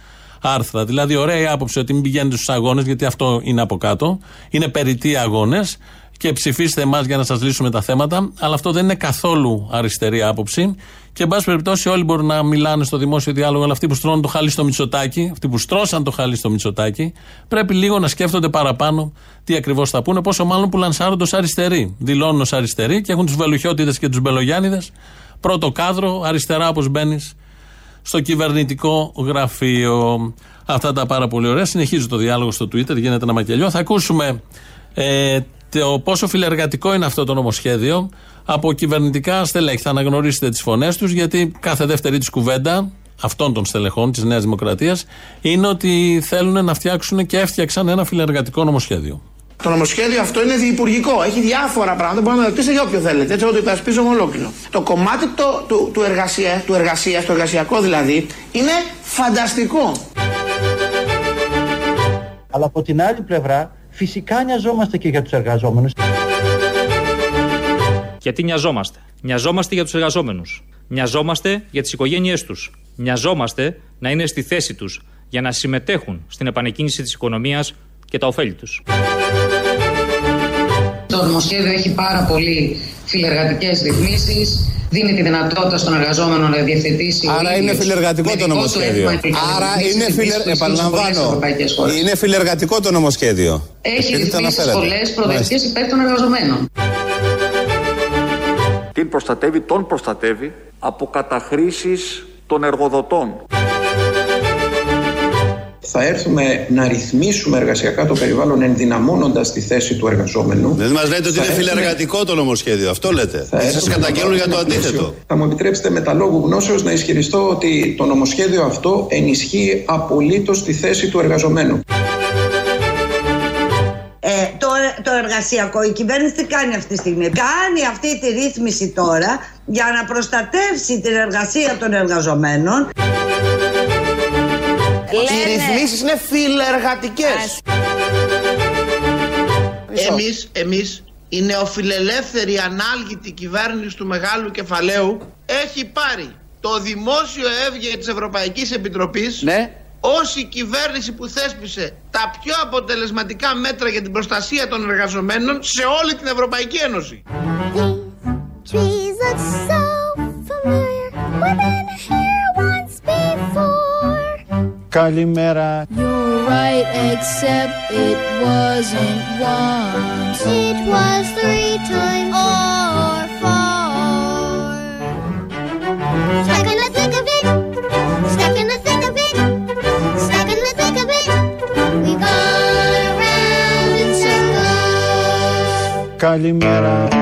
άρθρα. Δηλαδή, ωραία η άποψη ότι μην πηγαίνετε στους αγώνες, γιατί αυτό είναι από κάτω. Είναι περιττοί αγώνες και ψηφίστε εμάς για να σας λύσουμε τα θέματα. Αλλά αυτό δεν είναι καθόλου αριστερή άποψη. Και, εν πάση περιπτώσει, όλοι μπορούν να μιλάνε στο δημόσιο διάλογο, αλλά αυτοί που στρώνουν το χάλι στο μυτσοτάκι, αυτοί που στρώσαν το χάλι στο μυτσοτάκι, πρέπει λίγο να σκέφτονται παραπάνω τι ακριβώς θα πούνε. Πόσο μάλλον που λανσάρονται ως αριστεροί. Δηλώνουν ως αριστεροί και έχουν τους Βελουχιώτιδε και τους Μπελογιάννηδες. Πρώτο κάδρο, αριστερά όπως μπαίνεις στο κυβερνητικό γραφείο. Αυτά τα πάρα πολύ ωραία. Συνεχίζω το διάλογο στο Twitter, γίνεται ένα μακελιό. Θα ακούσουμε ε, το πόσο φιλεργατικό είναι αυτό το νομοσχέδιο από κυβερνητικά στελέχη. Θα αναγνωρίσετε τις φωνές τους, γιατί κάθε δεύτερη της κουβέντα αυτών των στελεχών της Νέας Δημοκρατίας είναι ότι θέλουν να φτιάξουν και έφτιαξαν ένα φιλεργατικό νομοσχέδιο. Το νομοσχέδιο αυτό είναι διυπουργικό. Έχει διάφορα πράγματα. Μπορείτε να ρωτήσετε για όποιο θέλετε. Έτσι, εγώ το υπερασπίζομαι ολόκληρο. Το κομμάτι το, του, του, εργασία, του εργασίας, το εργασιακό δηλαδή, είναι φανταστικό. Αλλά από την άλλη πλευρά, φυσικά νοιαζόμαστε και για τους εργαζόμενους. Γιατί νοιαζόμαστε; Νοιαζόμαστε για τους εργαζόμενους. Νοιαζόμαστε για τις οικογένειές τους. Νοιαζόμαστε να είναι στη θέση τους για να συμμετέχουν στην επανεκκίνηση της οικονομίας και τα ωφέλη τους. Το νομοσχέδιο έχει πάρα πολύ φιλεργατικές ρυθμίσεις, δίνει τη δυνατότητα στον εργαζόμενο να διευθετήσει. ο Άρα είναι ίδιος φιλεργατικό με το δικό του νομοσχέδιο. έτοιμα Άρα επιλογής είναι ρυθμίσεις φιλε... που ισχύουν σε πολλές Επαναλαμβάνω. ευρωπαϊκές χώρες. Είναι φιλεργατικό το νομοσχέδιο. Έχει Γιατί το ρυθμίσεις αναφέρατε. πολλές προοδευτικές υπέρ των εργαζομένων. Την προστατεύει, τον προστατεύει από καταχρήσεις των εργοδοτών. Θα έρθουμε να ρυθμίσουμε εργασιακά το περιβάλλον ενδυναμώνοντας τη θέση του εργαζόμενου. Δηλαδή μας λέτε ότι Θα είναι έρθουμε- φιλεργατικό το νομοσχέδιο. Αυτό λέτε. θα Και σας έρθουμε καταγγέλνουν να για το βάλουμε ένα αντίθετο. πλαίσιο. Θα μου επιτρέψετε με τα λόγου γνώσεως να ισχυριστώ ότι το νομοσχέδιο αυτό ενισχύει απολύτως τη θέση του εργαζομένου. Ε, το, το εργασιακό, η κυβέρνηση τι κάνει αυτή τη στιγμή; Κάνει αυτή τη ρύθμιση τώρα για να προστατεύσει την εργασία των εργαζομένων. Οι ρυθμίσεις είναι φιλεργατικές. Εμείς, εμείς, η νεοφιλελεύθερη ανάλγητη κυβέρνηση του μεγάλου κεφαλαίου έχει πάρει το δημόσιο έβγε της Ευρωπαϊκής Επιτροπής ναι. ως η κυβέρνηση που θέσπισε τα πιο αποτελεσματικά μέτρα για την προστασία των εργαζομένων σε όλη την Ευρωπαϊκή Ένωση. Καλημέρα. You're right, except it wasn't once. It was three times or four. Stuck in the thick of it. Stuck in the thick of it. Stuck in the thick of it. We've gone around in circles. Καλημέρα.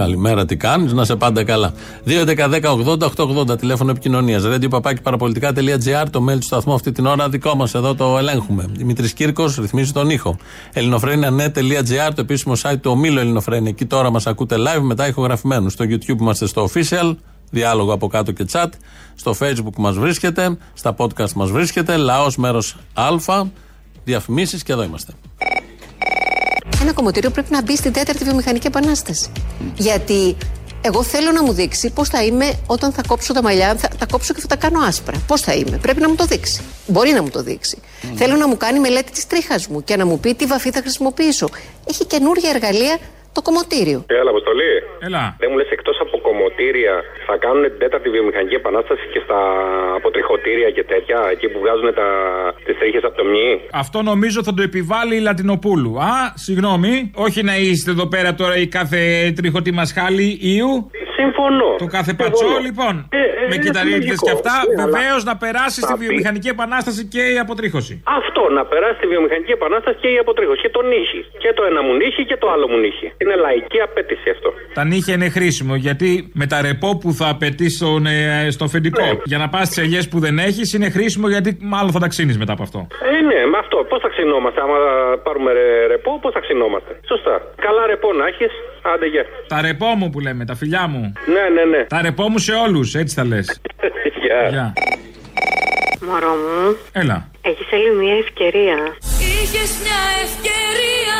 Καλημέρα, τι κάνεις, να σε πάντα καλά. 2.11.10.80.880 τηλέφωνο επικοινωνίας. Radio παπάκι παραπολιτικά.gr το mail του σταθμού αυτή την ώρα δικό μας εδώ το ελέγχουμε. Δημήτρης Κύρκος ρυθμίζει τον ήχο. ελληνοφρένια.net.gr το επίσημο site του ομίλου Ελληνοφρένια. Εκεί τώρα μας ακούτε live μετά ηχογραφημένους. Στο YouTube είμαστε στο official διάλογο από κάτω και chat. Στο facebook μας βρίσκεται, στα podcast μας βρίσκεται, λαός μέρος α, διαφημίσεις και εδώ είμαστε. Ένα κομμωτήριο πρέπει να μπει στην τέταρτη βιομηχανική επανάσταση. Γιατί εγώ θέλω να μου δείξει πώς θα είμαι όταν θα κόψω τα μαλλιά, θα τα κόψω και θα τα κάνω άσπρα. Πώς θα είμαι. Πρέπει να μου το δείξει. Μπορεί να μου το δείξει. Θέλω να μου κάνει μελέτη της τρίχας μου και να μου πει τι βαφή θα χρησιμοποιήσω. Έχει καινούργια εργαλεία το κομμωτήριο. Έλα, Αποστολή. Έλα. Δεν μου λες εκτός από κομμωτήρια θα κάνουν την τέταρτη βιομηχανική επανάσταση και στα αποτριχωτήρια και τέτοια, εκεί που βγάζουν τις τρίχες από το μνή. Αυτό νομίζω θα το επιβάλλει η Λατινοπούλου. Α, συγγνώμη, όχι να είστε εδώ πέρα τώρα η κάθε τριχωτή μασχάλη ιού. Συμφωνώ. Το κάθε Συμφωνώ. πατσό, λοιπόν. Ε, ε, με είναι κυταρίτιδες λογικό. και αυτά, Ναι, αλλά βεβαίως να περάσει στη θα πει- βιομηχανική επανάσταση και η αποτρίχωση. Αυτό, να περάσει τη βιομηχανική επανάσταση και η αποτρίχωση. Και το νύχι. Και το ένα μου νύχι και το άλλο μου νύχι. Είναι λαϊκή απέτηση αυτό. Τα νύχια είναι χρήσιμο γιατί με τα ρεπό που θα απαιτείς στον, ε, στο φεντικό Ναι. για να πας στι ελιές που δεν έχεις είναι χρήσιμο γιατί μάλλον θα τα ξύνεις μετά από αυτό. Ε, ναι, με αυτό. Πώς θα ξυνόμαστε, άμα πάρουμε ρε- ρεπό, πώς θα ξυνόμαστε. Σωστά. Καλά ρεπό να έχεις, άντε γεια. Τα ρεπό μου που λέμε, τα φιλιά μου. Ναι, ναι, ναι. Τα ρεπό μου σε όλους, έτσι θα λες. *laughs* Γεια. Γεια. Μωρό μου, Έλα. έχεις άλλη μια ευκαιρία. Είχες μια ευκαιρία,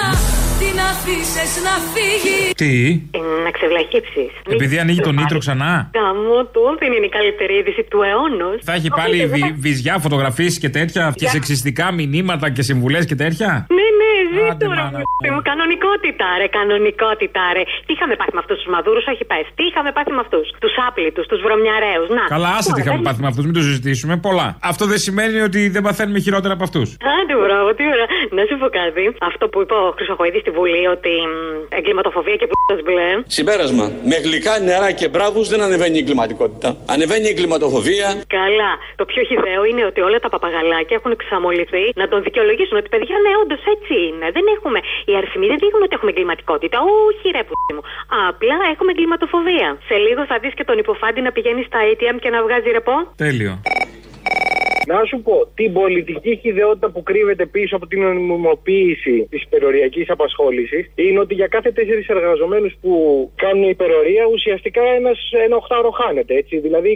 την αφήσε να φύγει. Τι, Ε, Να ξεβλαχύψει. επειδή ανοίγει τον νήτρο ξανά; Γάμο του, δεν είναι η καλύτερη είδηση του αιώνος. Θα έχει πάλι βι- βυζιά, φωτογραφίσει και τέτοια και σεξιστικά μηνύματα και συμβουλές και τέτοια; Ναι, ναι, Άντε, ζήτω ρε μάνα. παιδί μου. Κανονικότητα, ρε, κανονικότητα, ρε. Τι είχαμε πάθει με αυτούς τους μαδούρους, όχι πες. Τι είχαμε πάθει με αυτούς. Τους άπλητους, τους βρωμιαρέους. Να. Καλά, άσε τι Τώρα, είχαμε δεν- πάθει με αυτούς, μην το συζητήσουμε. Πολλά. Αυτό δεν σημαίνει ότι δεν παθαίνουμε χειρότερα από αυτούς. Άντε, μπράβο, τι ωραία. Να σου πω κάτι. Αυτό που είπε ο Χρυσοχοίδης στη Βουλή, ότι μ, εγκληματοφοβία και πούτα μπλε. Συμπέρασμα. Με γλυκά νερά και μπράβους δεν ανεβαίνει η εγκληματικότητα. Ανεβαίνει η εγκληματοφοβία. Καλά. Το πιο χιδαίο είναι ότι όλα τα παπαγαλάκια έχουν εξαμολυθεί να τον δικαιολογήσουν ότι παιδιά, ναι, όντως έτσι είναι. Δεν έχουμε. Οι αριθμοί δεν δείχνουν ότι έχουμε εγκληματικότητα. Όχι, ρε που μου. Απλά έχουμε εγκληματοφοβία. Σε λίγο θα δεις και τον υποφάντη να πηγαίνει στα ATM και να βγάζει ρεπό. Τέλειο. Να σου πω, την πολιτική χειδαιότητα που κρύβεται πίσω από την νομιμοποίηση της υπεροριακή απασχόλησης είναι ότι για κάθε τέσσερις εργαζομένους που κάνουν υπερορία ουσιαστικά ένας, ένα οχτάωρο χάνεται. Έτσι. Δηλαδή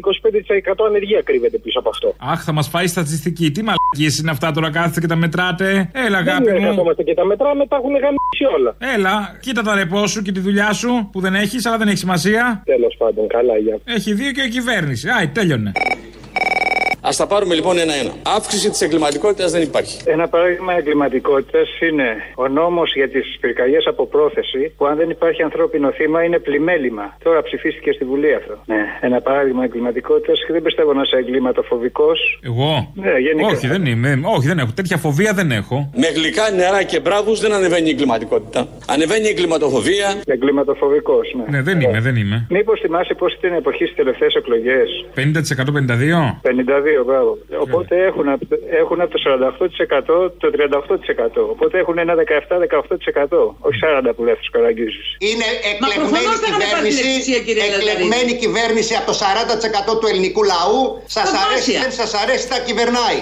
25% ανεργία κρύβεται πίσω από αυτό. Αχ, θα μας φάει στατιστική. Τι μαλακίες είναι αυτά τώρα, κάθεστε και τα μετράτε. Έλα, αγάπη Δεν μου. καθόμαστε και τα μετράμε, τα έχουν γαμίσει όλα. Έλα, κοίτα τα ρεπό σου και τη δουλειά σου που δεν έχεις, αλλά δεν έχει σημασία. Τέλος πάντων, καλά, για. Έχει δύο και η κυβέρνηση. Άι, τέλειωνε. Α τα πάρουμε λοιπόν ένα-ένα. Αύξηση της εγκληματικότητας δεν υπάρχει. Ένα παράδειγμα εγκληματικότητας είναι ο νόμος για τις πυρκαγιές από πρόθεση, που αν δεν υπάρχει ανθρώπινο θύμα είναι πλημέλημα. Τώρα ψηφίστηκε στη Βουλή αυτό. Ναι, ένα παράδειγμα εγκληματικότητας και δεν πιστεύω να είσαι εγκληματοφοβικός. Εγώ; Ναι, γενικά. Όχι, δεν είμαι. Όχι, δεν έχω. Τέτοια φοβία δεν έχω. Με γλυκά νερά και μπράβους δεν ανεβαίνει η εγκληματικότητα. Ανεβαίνει η εγκληματοφοβία. Εγκληματοφοβικός, ναι. Ναι, δεν είμαι, δεν είμαι. Μήπως θυμάσαι πώς ήταν η εποχή στις τελευταίες εκλογές; 50% 52%. 52, μπράβο. Οπότε έχουν, απ' έχουν από το 48% το 38%. Οπότε έχουν ένα 17-18%. Όχι 40 που λέει αυτό ο Καραγκιόζης. Είναι εκλεγμένη προφανώς θα είχαμε πάρει την κυβέρνηση, εξουσία, κύριε εκλεγμένη κυβέρνηση από το 40% του ελληνικού λαού. Σας Θαυμάσια. αρέσει, δεν σας αρέσει, θα κυβερνάει.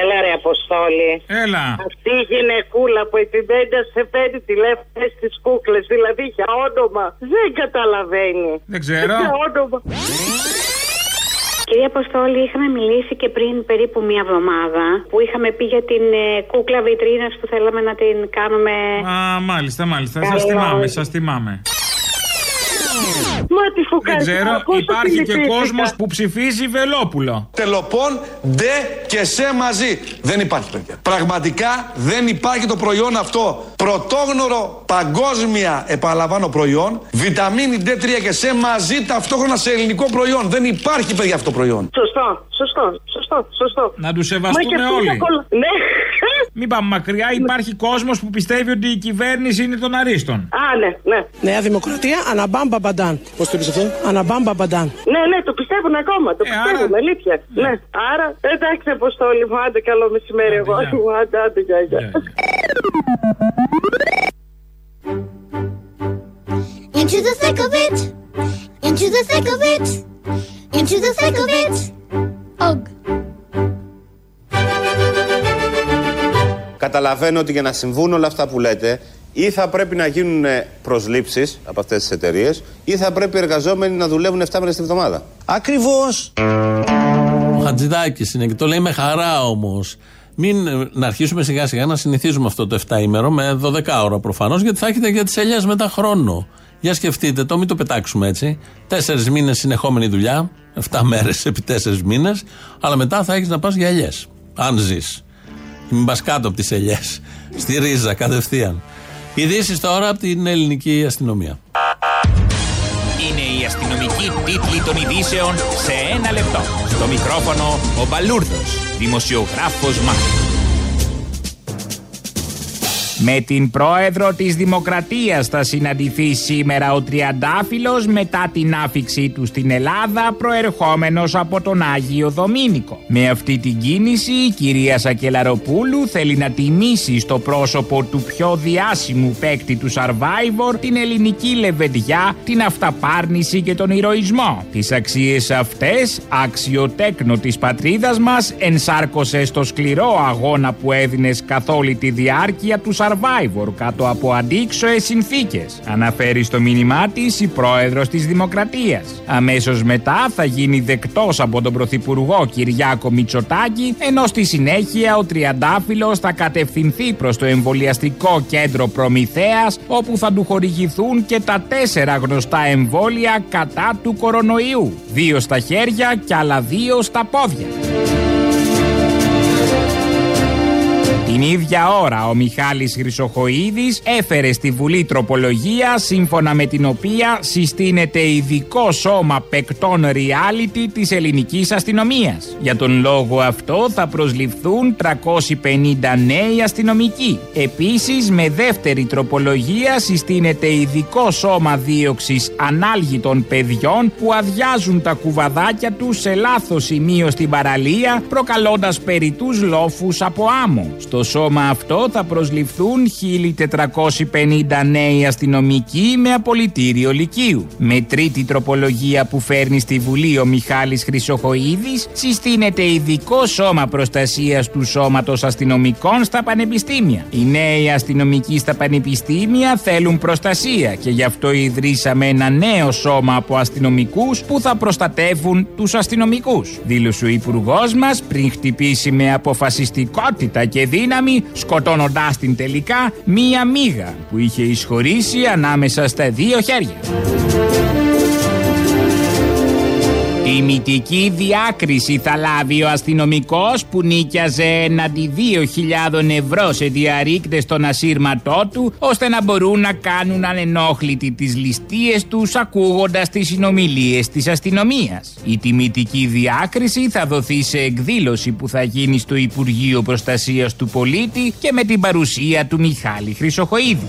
Έλα ρε Αποστόλη. Έλα. Αυτή η γυναικούλα που επιμένει σε παίρνει τηλέφωνο στις κούκλες, δηλαδή για όνομα. Δεν καταλαβαίνει. Δεν ξέρω. Για όνομα. Κυρία Αποστόλη, είχαμε μιλήσει και πριν περίπου μία εβδομάδα που είχαμε πει για την ε, κούκλα βιτρίνας που θέλαμε να την κάνουμε. Α, μάλιστα, μάλιστα. Σας Καλό. θυμάμαι, σας θυμάμαι. Μα τη Δεν φουκάρι. ξέρω, υπάρχει και κόσμος που ψηφίζει Βελόπουλο. Τελοπών, ντε και σε μαζί. Δεν υπάρχει παιδιά. Πραγματικά δεν υπάρχει το προϊόν αυτό. Πρωτόγνωρο παγκόσμια, επαναλαμβάνω, προϊόν. Βιταμίνη D3 και σε μαζί ταυτόχρονα σε ελληνικό προϊόν. Δεν υπάρχει παιδιά αυτό το προϊόν. Σωστό, σωστό, σωστό, σωστό. Να τους σεβαστούμε Μα και όλοι. πού θα- Ναι. Μην πάμε μακριά, υπάρχει κόσμος που πιστεύει ότι η κυβέρνηση είναι των αρίστων. Α, ναι, ναι. Νέα Δημοκρατία, Αναμπάμπα Μπαντάν. Πώς το είπε αυτό; Αναμπάμπα Μπαντάν. Ναι, ναι, το πιστεύουν ακόμα. Το πιστεύουν, αλήθεια. Ναι. Άρα, εντάξει, Αποστόλη μου, άντε καλό μεσημέρι, εγώ. Άντε, άντε, γεια, γεια. Into the thick of it. Into the thick of it. Into the thick of it. Ugh. Καταλαβαίνω ότι για να συμβούν όλα αυτά που λέτε, ή θα πρέπει να γίνουν προσλήψεις από αυτές τις εταιρείες, ή θα πρέπει οι εργαζόμενοι να δουλεύουν 7 μέρες την εβδομάδα. Ακριβώς. Ο Χατζηδάκης είναι και το λέει με χαρά όμως. Μην ε, να αρχίσουμε σιγά σιγά να συνηθίζουμε αυτό το 7 ημέρο με 12 ώρα προφανώς, γιατί θα έχετε για τις ελιές μετά χρόνο. Για σκεφτείτε το, μην το πετάξουμε έτσι. Τέσσερις μήνες συνεχόμενη δουλειά, 7 μέρες επί τέσσερις μήνες, αλλά μετά θα έχεις να πας για ελιές. Αν ζεις. Μην πας κάτω από τις ελιές. Στη ρίζα κατευθείαν. Ειδήσεις τώρα από την ελληνική αστυνομία. Είναι η αστυνομική τίτλη των ειδήσεων σε ένα λεπτό. Στο μικρόφωνο ο Μπαλούρδος, δημοσιογράφος Μάρκος. Με την πρόεδρο της Δημοκρατίας θα συναντηθεί σήμερα ο Τριαντάφυλλος μετά την άφηξή του στην Ελλάδα προερχόμενος από τον Άγιο Δομήνικο. Με αυτή την κίνηση η κυρία Σακελαροπούλου θέλει να τιμήσει στο πρόσωπο του πιο διάσημου παίκτη του Survivor την ελληνική λεβεντιά, την αυταπάρνηση και τον ηρωισμό. Τις αξίες αυτές, άξιο τέκνο της πατρίδας μας, ενσάρκωσε στο σκληρό αγώνα που έδινες καθ' όλη τη διάρκεια του Survivor κάτω από αντίξωες συνθήκες. Αναφέρει στο μήνυμά της η πρόεδρος της Δημοκρατίας. Αμέσως μετά θα γίνει δεκτός από τον Πρωθυπουργό Κυριάκο Μητσοτάκη, ενώ στη συνέχεια ο Τριαντάφυλλος θα κατευθυνθεί προς το εμβολιαστικό κέντρο Προμηθέας, όπου θα του χορηγηθούν και τα τέσσερα γνωστά εμβόλια κατά του κορονοϊού. Δύο στα χέρια και άλλα δύο στα πόδια. Την ίδια ώρα ο Μιχάλης Χρυσοχοίδης έφερε στη Βουλή τροπολογία σύμφωνα με την οποία συστήνεται ειδικό σώμα παικτών reality της ελληνικής αστυνομίας. Για τον λόγο αυτό θα προσληφθούν 350 νέοι αστυνομικοί. Επίσης με δεύτερη τροπολογία συστήνεται ειδικό σώμα δίωξης ανάλγητων παιδιών που αδειάζουν τα κουβαδάκια τους σε λάθος σημείο στην παραλία προκαλώντας περιτούς λόφους από άμμο. Στο σώμα αυτό θα προσληφθούν 1450 νέοι αστυνομικοί με απολυτήριο λυκείου. Με τρίτη τροπολογία που φέρνει στη Βουλή ο Μιχάλης Χρυσοχοίδης συστήνεται ειδικό σώμα προστασίας του σώματος αστυνομικών στα πανεπιστήμια. Οι νέοι αστυνομικοί στα πανεπιστήμια θέλουν προστασία και γι' αυτό ιδρύσαμε ένα νέο σώμα από αστυνομικούς που θα προστατεύουν τους αστυνομικούς. Δήλωσε ο υπουργός μας πριν χτυπήσει με αποφασιστικότητα και δύναμη σκοτώνοντάς την τελικά μία μίγα που είχε εισχωρήσει ανάμεσα στα δύο χέρια. Τιμητική διάκριση θα λάβει ο αστυνομικός που νίκιαζε έναντι 2.000 ευρώ σε διαρρήκτες στον ασύρματό του ώστε να μπορούν να κάνουν ανενόχλητοι τις ληστείες τους ακούγοντας τις συνομιλίες της αστυνομίας. Η τιμητική διάκριση θα δοθεί σε εκδήλωση που θα γίνει στο Υπουργείο Προστασίας του Πολίτη και με την παρουσία του Μιχάλη Χρυσοχοίδη.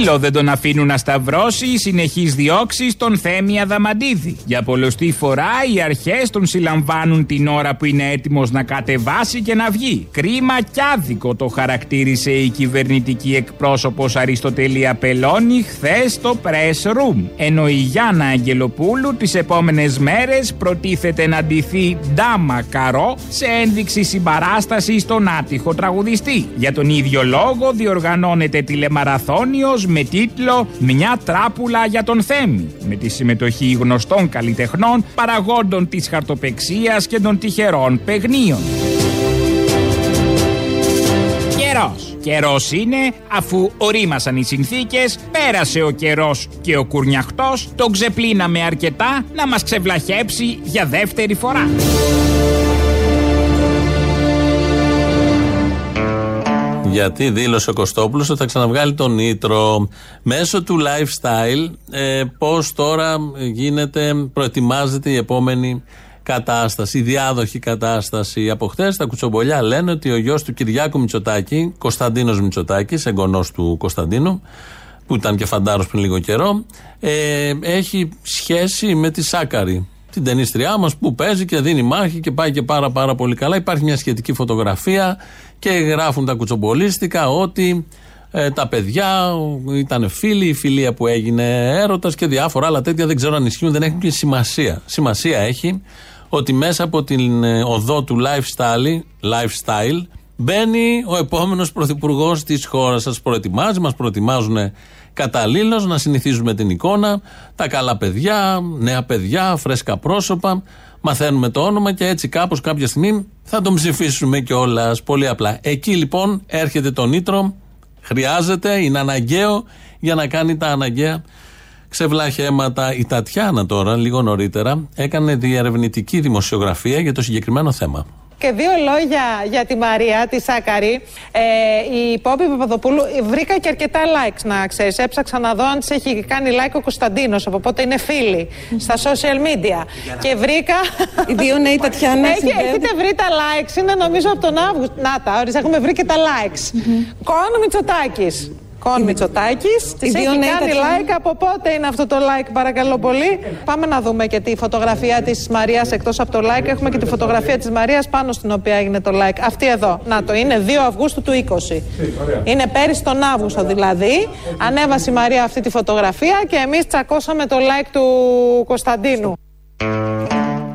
Φίλο δεν τον αφήνουν να σταυρώσει οι συνεχείς διώξεις στον Θέμη Αδαμαντίδη. Για πολλωστή φορά οι αρχές τον συλλαμβάνουν την ώρα που είναι έτοιμος να κατεβάσει και να βγει. Κρίμα κι άδικο το χαρακτήρισε η κυβερνητική εκπρόσωπος Αριστοτελία Πελώνη χθες στο Press Room. Ενώ η Γιάννα Αγγελοπούλου τις επόμενες μέρες προτίθεται να ντυθεί ντάμα καρό σε ένδειξη συμπαράστασης στον άτυχο τραγουδιστή. Για τον ίδιο λόγο διοργανώνεται τηλεμαραθώνιος με τίτλο «Μια τράπουλα για τον Θέμη» με τη συμμετοχή γνωστών καλλιτεχνών, παραγόντων της χαρτοπεξίας και των τυχερών παιγνίων. Καιρός. Καιρός είναι αφού ορίμασαν οι συνθήκες, πέρασε ο καιρός και ο κουρνιαχτός τον ξεπλύναμε αρκετά να μας ξεβλαχέψει για δεύτερη φορά. Γιατί δήλωσε ο Κωστόπουλος ότι θα ξαναβγάλει τον Νίτρο μέσω του lifestyle. Ε, Πώς τώρα γίνεται, προετοιμάζεται η επόμενη κατάσταση, η διάδοχη κατάσταση. Από χτε τα κουτσομπολιά λένε ότι ο γιος του Κυριάκου Μητσοτάκη, Κωνσταντίνος Μητσοτάκης, εγγονός του Κωνσταντίνου, που ήταν και φαντάρος πριν λίγο καιρό, ε, έχει σχέση με τη Σάκαρη, την ταινίστριά μας που παίζει και δίνει μάχη και πάει και πάρα πάρα πολύ καλά. Υπάρχει μια σχετική φωτογραφία και γράφουν τα κουτσομπολίστικα ότι ε, τα παιδιά ήταν φίλοι, η φιλία που έγινε έρωτας και διάφορα άλλα τέτοια δεν ξέρω αν ισχύουν, δεν έχουν και σημασία. Σημασία έχει ότι μέσα από την ε, οδό του lifestyle, lifestyle μπαίνει ο επόμενος πρωθυπουργός της χώρας. Σας προετοιμάζει, μας προετοιμάζουν καταλήλως να συνηθίζουμε την εικόνα, τα καλά παιδιά, νέα παιδιά, φρέσκα πρόσωπα. Μαθαίνουμε το όνομα και έτσι κάπως κάποια στιγμή θα τον ψηφίσουμε κιόλας. Πολύ απλά. Εκεί λοιπόν έρχεται το νήτρο, χρειάζεται, είναι αναγκαίο για να κάνει τα αναγκαία ξεβλάχεματα. Η Τατιάνα τώρα, λίγο νωρίτερα, έκανε διερευνητική δημοσιογραφία για το συγκεκριμένο θέμα. Και δύο λόγια για τη Μαρία, τη Σάκαρη. Ε, η Πόπη Παπαδοπούλου βρήκα και αρκετά likes να ξέρεις. Έψαξα να δω αν τη έχει κάνει like ο Κωνσταντίνος, από πότε είναι φίλοι στα social media. Και βρήκα. Οι δύο νέοι *laughs* Τατιάνα. Έχει, έχετε βρει τα likes, είναι νομίζω από τον Αύγουστο. Να τα, ορίστε, έχουμε βρει και τα likes. Κόνο Μητσοτάκη. Κον Μητσοτάκη. Τη έχει δύο νέοι κάνει Τατιάνα. like. Από πότε είναι αυτό το like, παρακαλώ πολύ. Πάμε να δούμε και τη φωτογραφία της Μαρίας εκτός από το like. Έχουμε και τη φωτογραφία της Μαρίας πάνω στην οποία έγινε το like. Αυτή εδώ. Να το είναι 2 Αυγούστου του 20. Είναι πέρυσι τον Αύγουστο δηλαδή. Ανέβασε η Μαρία αυτή τη φωτογραφία και εμείς τσακώσαμε το like του Κωνσταντίνου.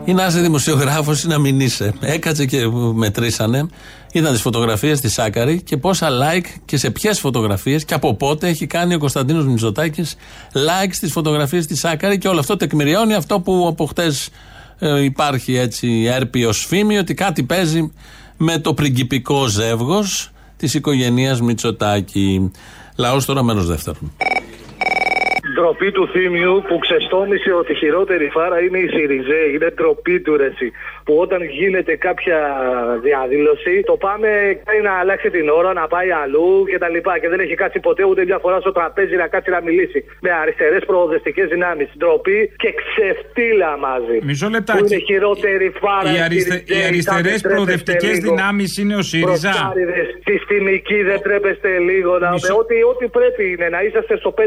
Ή να είσαι δημοσιογράφος ή να μην είσαι. Έκατσε και μετρήσανε. Είδαν τις φωτογραφίες της Σάκαρη και πόσα like και σε ποιες φωτογραφίες και από πότε έχει κάνει ο Κωνσταντίνος Μητσοτάκης like στις φωτογραφίες της Σάκαρη και όλο αυτό τεκμηριώνει αυτό που από χτες υπάρχει έτσι έρπιο φήμη ότι κάτι παίζει με το πριγκιπικό ζεύγος της οικογένειας Μητσοτάκη. Λαός τώρα μέρο δεύτερον. Ντροπή του θύμιου που ξεστόμησε ότι η χειρότερη φάρα είναι η Σιριζέ. Είναι ντροπή του ρε εσύ. Που όταν γίνεται κάποια διαδήλωση, το πάμε κάνει να αλλάξει την ώρα, να πάει αλλού κτλ. Και, και δεν έχει κάτσει ποτέ ούτε μια φορά στο τραπέζι να κάτσει να μιλήσει. Με αριστερές προοδευτικές δυνάμεις. Ντροπή και ξεφτύλα μαζί. Μισό Που λεπτάκι. είναι χειρότερη φάρα. Οι, αριστε... Σιριζέ. οι αριστερές Δεν προοδευτικές τρέπεστε λίγο. δυνάμεις είναι ο ΣΥΡΙΖΑ. Προστάριδες, Συστημική δεν τρέπεστε λίγο. Να... Μισό- Ό,τι, ό,τι πρέπει είναι να είσαστε στο 5%.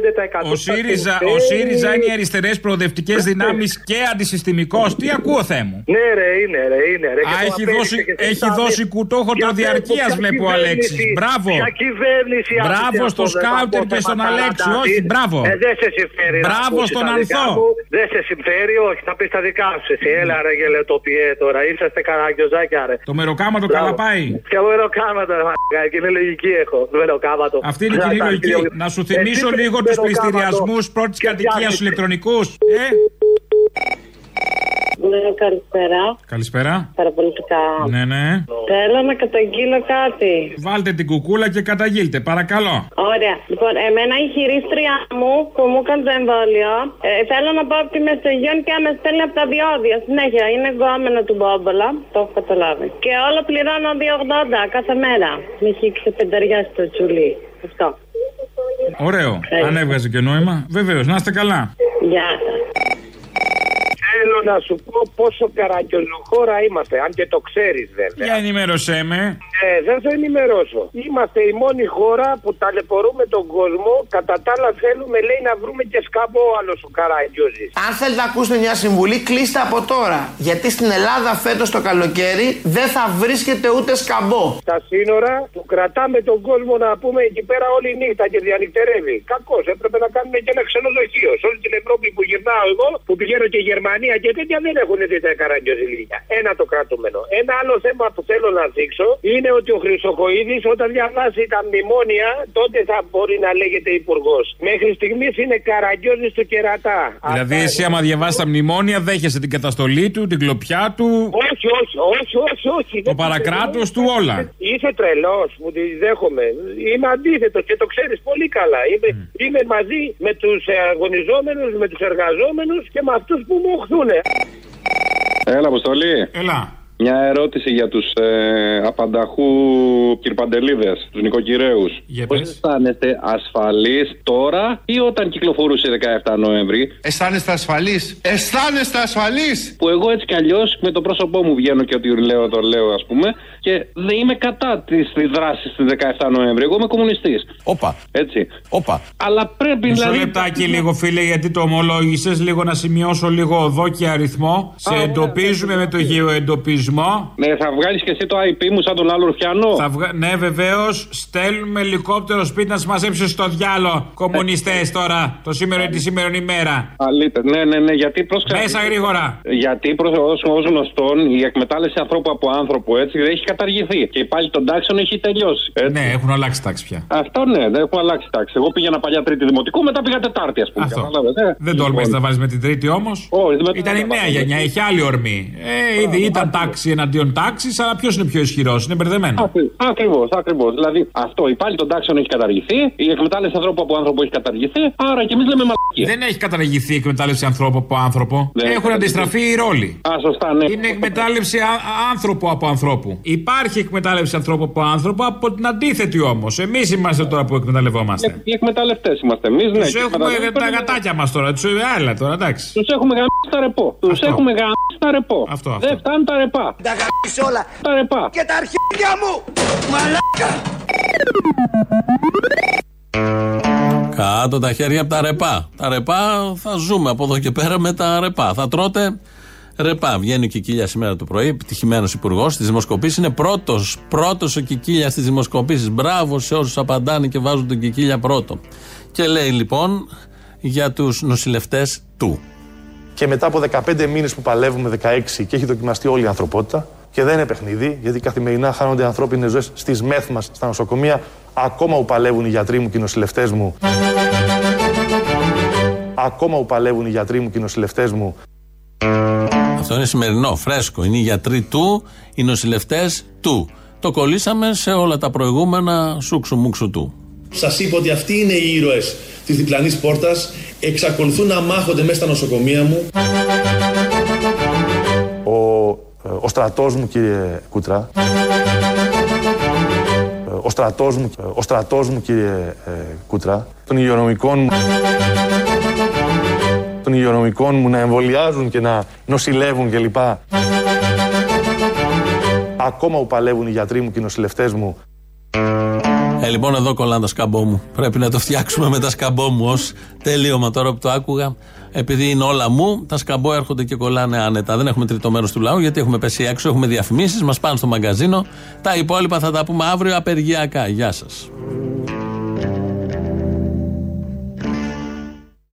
Ο ΣΥΡΙΖΑ, ο ΣΥΡΙΖΑ είναι οι αριστερές προοδευτικές δυνάμεις και αντισυστημικός. Τι ακούω, Θεέ μου; Ναι, ρε, είναι, ρε, είναι. Ρε. Α, Και το έχει απέριξε δώσει, και σε έχει στάδες. δώσει κουτό χοντροδιαρκεία, Ποια βλέπω ο κυβέρνηση, Αλέξη. Μπράβο. Ποια κυβέρνηση Μπράβο άφησε στο αυτό, σκάουτερ δεν και θα στον πω Αλέξη. θέματα Όχι, της. μπράβο. Ε, δεν σε συμφέρει. να Μπράβο ακούσεις στον τα δικά Ανθό. μου. Δεν σε συμφέρει, όχι. Θα πεις τα δικά σου. Εσύ, έλα ρε γελετοπιέ τώρα. Είσαστε καραγκιόζάκια, ρε. Το μεροκάματο Μπράβο. καλά πάει. Και εγώ μεροκάματο, ρε μαλάκα, και είναι λογική έχω. Μεροκάματο. Αυτή είναι η κοινή Να, λογική. κύριε- Να σου Εσύ θυμίσω πρέπει λίγο τους μεροκάματο πληστηριασμούς πρώτης και κατοικίας φτιάχνεις. στου ηλεκτρονικούς. Ε, Ναι, καλησπέρα. καλησπέρα. Παραπολιτικά. Ναι, ναι. Θέλω να καταγγείλω κάτι. Βάλτε την κουκούλα και καταγγείλτε, παρακαλώ. Ωραία. Λοιπόν, εμένα η χειρίστρια μου που μου έκανε το εμβόλιο, ε, θέλω να πάω από τη Μεσογείων και με στέλνει από τα διόδια. Συνέχεια. Είναι γκόμενο του Μπόμπολα. Το έχω καταλάβει. Και όλο πληρώνω 2,80 κάθε μέρα. Με έχει ξεπενταριάσει το τσουλί. Αυτό. Ωραίο. Αν έβγαζε και νόημα. Βεβαίως, να είστε καλά. Γεια σας. Θέλω να σου πω πόσο καραγκιοζοχώρα είμαστε, αν και το ξέρεις βέβαια. Για ενημέρωσέ με. Ε, δεν θα ενημερώσω. Είμαστε η μόνη χώρα που ταλαιπωρούμε τον κόσμο. Κατά τα άλλα, θέλουμε λέει να βρούμε και σκάμπο άλλο ο Καραγκιόζης. Αν θέλετε να ακούσετε μια συμβουλή, κλείστε από τώρα. Γιατί στην Ελλάδα φέτος το καλοκαίρι δεν θα βρίσκεται ούτε σκαμπό. Στα σύνορα του κρατάμε τον κόσμο να πούμε εκεί πέρα όλη νύχτα και διανυκτερεύει. Κακώς. Έπρεπε να κάνουμε και ένα ξενοδοχείο. Σε όλη την Ευρώπη που γυρνάω εγώ, που πηγαίνω και Γερμανία και τέτοια δεν έχουν δει τα καραγκιόζηλίκια. Ένα το κρατούμενο. Ένα άλλο θέμα που θέλω να δείξω είναι ότι ο Χρυσοκοίδης όταν διαβάσει τα μνημόνια τότε θα μπορεί να λέγεται υπουργός. Μέχρι στιγμής είναι καραγκιόζης του κερατά. Δηλαδή, εσύ, άμα διαβάσεις τα μνημόνια, δέχεσαι την καταστολή του, την κλοπιά του, Όχι, όχι, όχι, όχι, όχι. το παρακράτος του, όλα. Είσαι τρελός, μου τη δέχομαι. Είμαι αντίθετος και το ξέρεις πολύ καλά. Είμαι, είμαι μαζί με τους αγωνιζόμενους, με τους εργαζόμενους και με αυτούς που μου οχθούν. Έλα, Αποστολή. Έλα. Μια ερώτηση για τους ε, απανταχού κυρπαντελίδες, τους νοικοκυρέους. Για Πώς αισθάνεστε ασφαλείς τώρα ή όταν κυκλοφορούσε 17 Νοέμβρη; Αισθάνεστε ασφαλή. Αισθάνεστε ασφαλή. Που εγώ έτσι κι αλλιώς με το πρόσωπό μου βγαίνω και ότι λέω το λέω, ας πούμε, και δεν είμαι κατά της δράσης της 17 Νοέμβρη. Εγώ είμαι κομμουνιστής. Όπα. Έτσι. Όπα. Αλλά πρέπει Μισό δηλαδή. λεπτάκι λίγο φίλε γιατί το ομολόγησες λίγο να σημειώσω λίγο οδό και αριθμό. Σε ωραία, εντοπίζουμε με το γεωεντοπισμό. Ναι, θα βγάλεις και εσύ το IP μου σαν τον άλλο Ρουφιανό. Θα βγα... Ναι, βεβαίως. Στέλνουμε ελικόπτερο σπίτι να σας μαζέψει στο διάλο. Κομμουνιστές τώρα. Το σήμερα τη σήμερα ημέρα. Αλήθεια. Ναι, ναι, ναι, γιατί πρόσεξε. Μέσα γρήγορα. Γιατί προ ω γνωστόν η εκμετάλλευση ανθρώπου από άνθρωπο έτσι έχει καταργηθεί. Και πάλι των τάξεων έχει τελειώσει. Έτσι. Ναι, έχουν αλλάξει τάξη πια. Αυτό ναι, δεν έχουν αλλάξει τάξη. Εγώ πήγαινα παλιά τρίτη δημοτικού, μετά πήγα τετάρτη, ας πούμε. Αυτό. Καταλάβετε, ε. Δεν τόλμησε να βάλει με την τρίτη όμως. Όχι, δεν Ήταν η με- νέα γενιά, είχε άλλη ορμή. Ε, ήδη ήταν τάξη εναντίον τάξης, αλλά ποιος είναι πιο ισχυρός, είναι μπερδεμένο. Ακριβώς, ακριβώς. Δηλαδή αυτό, η πάλι των τάξεων έχει καταργηθεί, η εκμετάλλευση ανθρώπου από άνθρωπο έχει καταργηθεί, άρα και εμείς λέμε μαλακία. Δεν έχει καταργηθεί η εκμετάλλευση ανθρώπου από άνθρωπο. Δεν Έχουν έχει αντιστραφεί οι ρόλοι. Α, σωστά, ναι. Είναι εκμετάλλευση α- άνθρωπο από ανθρώπου. Υπάρχει εκμετάλλευση ανθρώπου από άνθρωπο από την αντίθετη όμως. Εμείς είμαστε τώρα που εκμεταλλευόμαστε. Οι εκμεταλλευτές είμαστε εμείς, ναι. Τους και έχουμε εκμεταλλευτές τα γατάκια μας τώρα. Τους άλλα τώρα, εντάξει. Τους έχουμε γαμίσει τα ρεπό. Τους Αυτό. έχουμε γαμίσει τα ρεπό. Αυτό, αυτό. Δεν φτάνουν τα ρεπά. Τα γαμίσει όλα. Τα ρεπά. Και τα αρχίδια μου. Μαλάκα. Κάτω τα χέρια από τα ρεπά. Τα ρεπά θα ζούμε από εδώ και πέρα με τα ρεπά. Θα τρώτε ρεπά. Βγαίνει ο Κικίλια σήμερα το πρωί, επιτυχημένος υπουργός της δημοσκοπήση. Είναι πρώτος πρώτος ο Κικίλιας στι δημοσκοπήσει. Μπράβο σε όσους απαντάνε και βάζουν τον Κικίλια πρώτο. Και λέει λοιπόν για τους νοσηλευτές του. Και μετά από 15 μήνες που παλεύουμε, 16 και έχει δοκιμαστεί όλη η ανθρωπότητα, και δεν είναι παιχνίδι, γιατί καθημερινά χάνονται ανθρώπινες ζωές στις μεθ μας, στα νοσοκομεία, ακόμα που παλεύουν οι γιατροί μου και οι νοσηλευτές μου. Ακόμα που παλεύουν οι γιατροί μου και οι νοσηλευτές μου. Αυτό είναι σημερινό, φρέσκο. Είναι οι γιατροί του, οι νοσηλευτές του. Το κολλήσαμε σε όλα τα προηγούμενα σούξου μουξου του. Σας είπα ότι αυτοί είναι οι ήρωες της διπλανής πόρτας. Εξακολουθούν να μάχονται μέσα στα νοσοκομεία μου. Ο, ε, ο στρατός μου, κύριε Κούτρα. Ε, Ο στρατός μου, ε, ο στρατός μου κύριε ε, Κούτρα. Των υγειονομικών μου. Των υγειονομικών μου να εμβολιάζουν και να νοσηλεύουν κλπ. Ακόμα που παλεύουν οι γιατροί μου και οι νοσηλευτές μου. Ε, λοιπόν, εδώ κολλάνε τα σκαμπό μου. Πρέπει να το φτιάξουμε με τα σκαμπό μου ως τελείωμα τώρα που το άκουγα. Επειδή είναι όλα μου, τα σκαμπό έρχονται και κολλάνε άνετα. Δεν έχουμε τρίτο μέρος του λαού, γιατί έχουμε πέσει έξω, έχουμε διαφημίσεις, μας πάνε στο μαγκαζίνο. Τα υπόλοιπα θα τα πούμε αύριο απεργιακά. Γεια σας.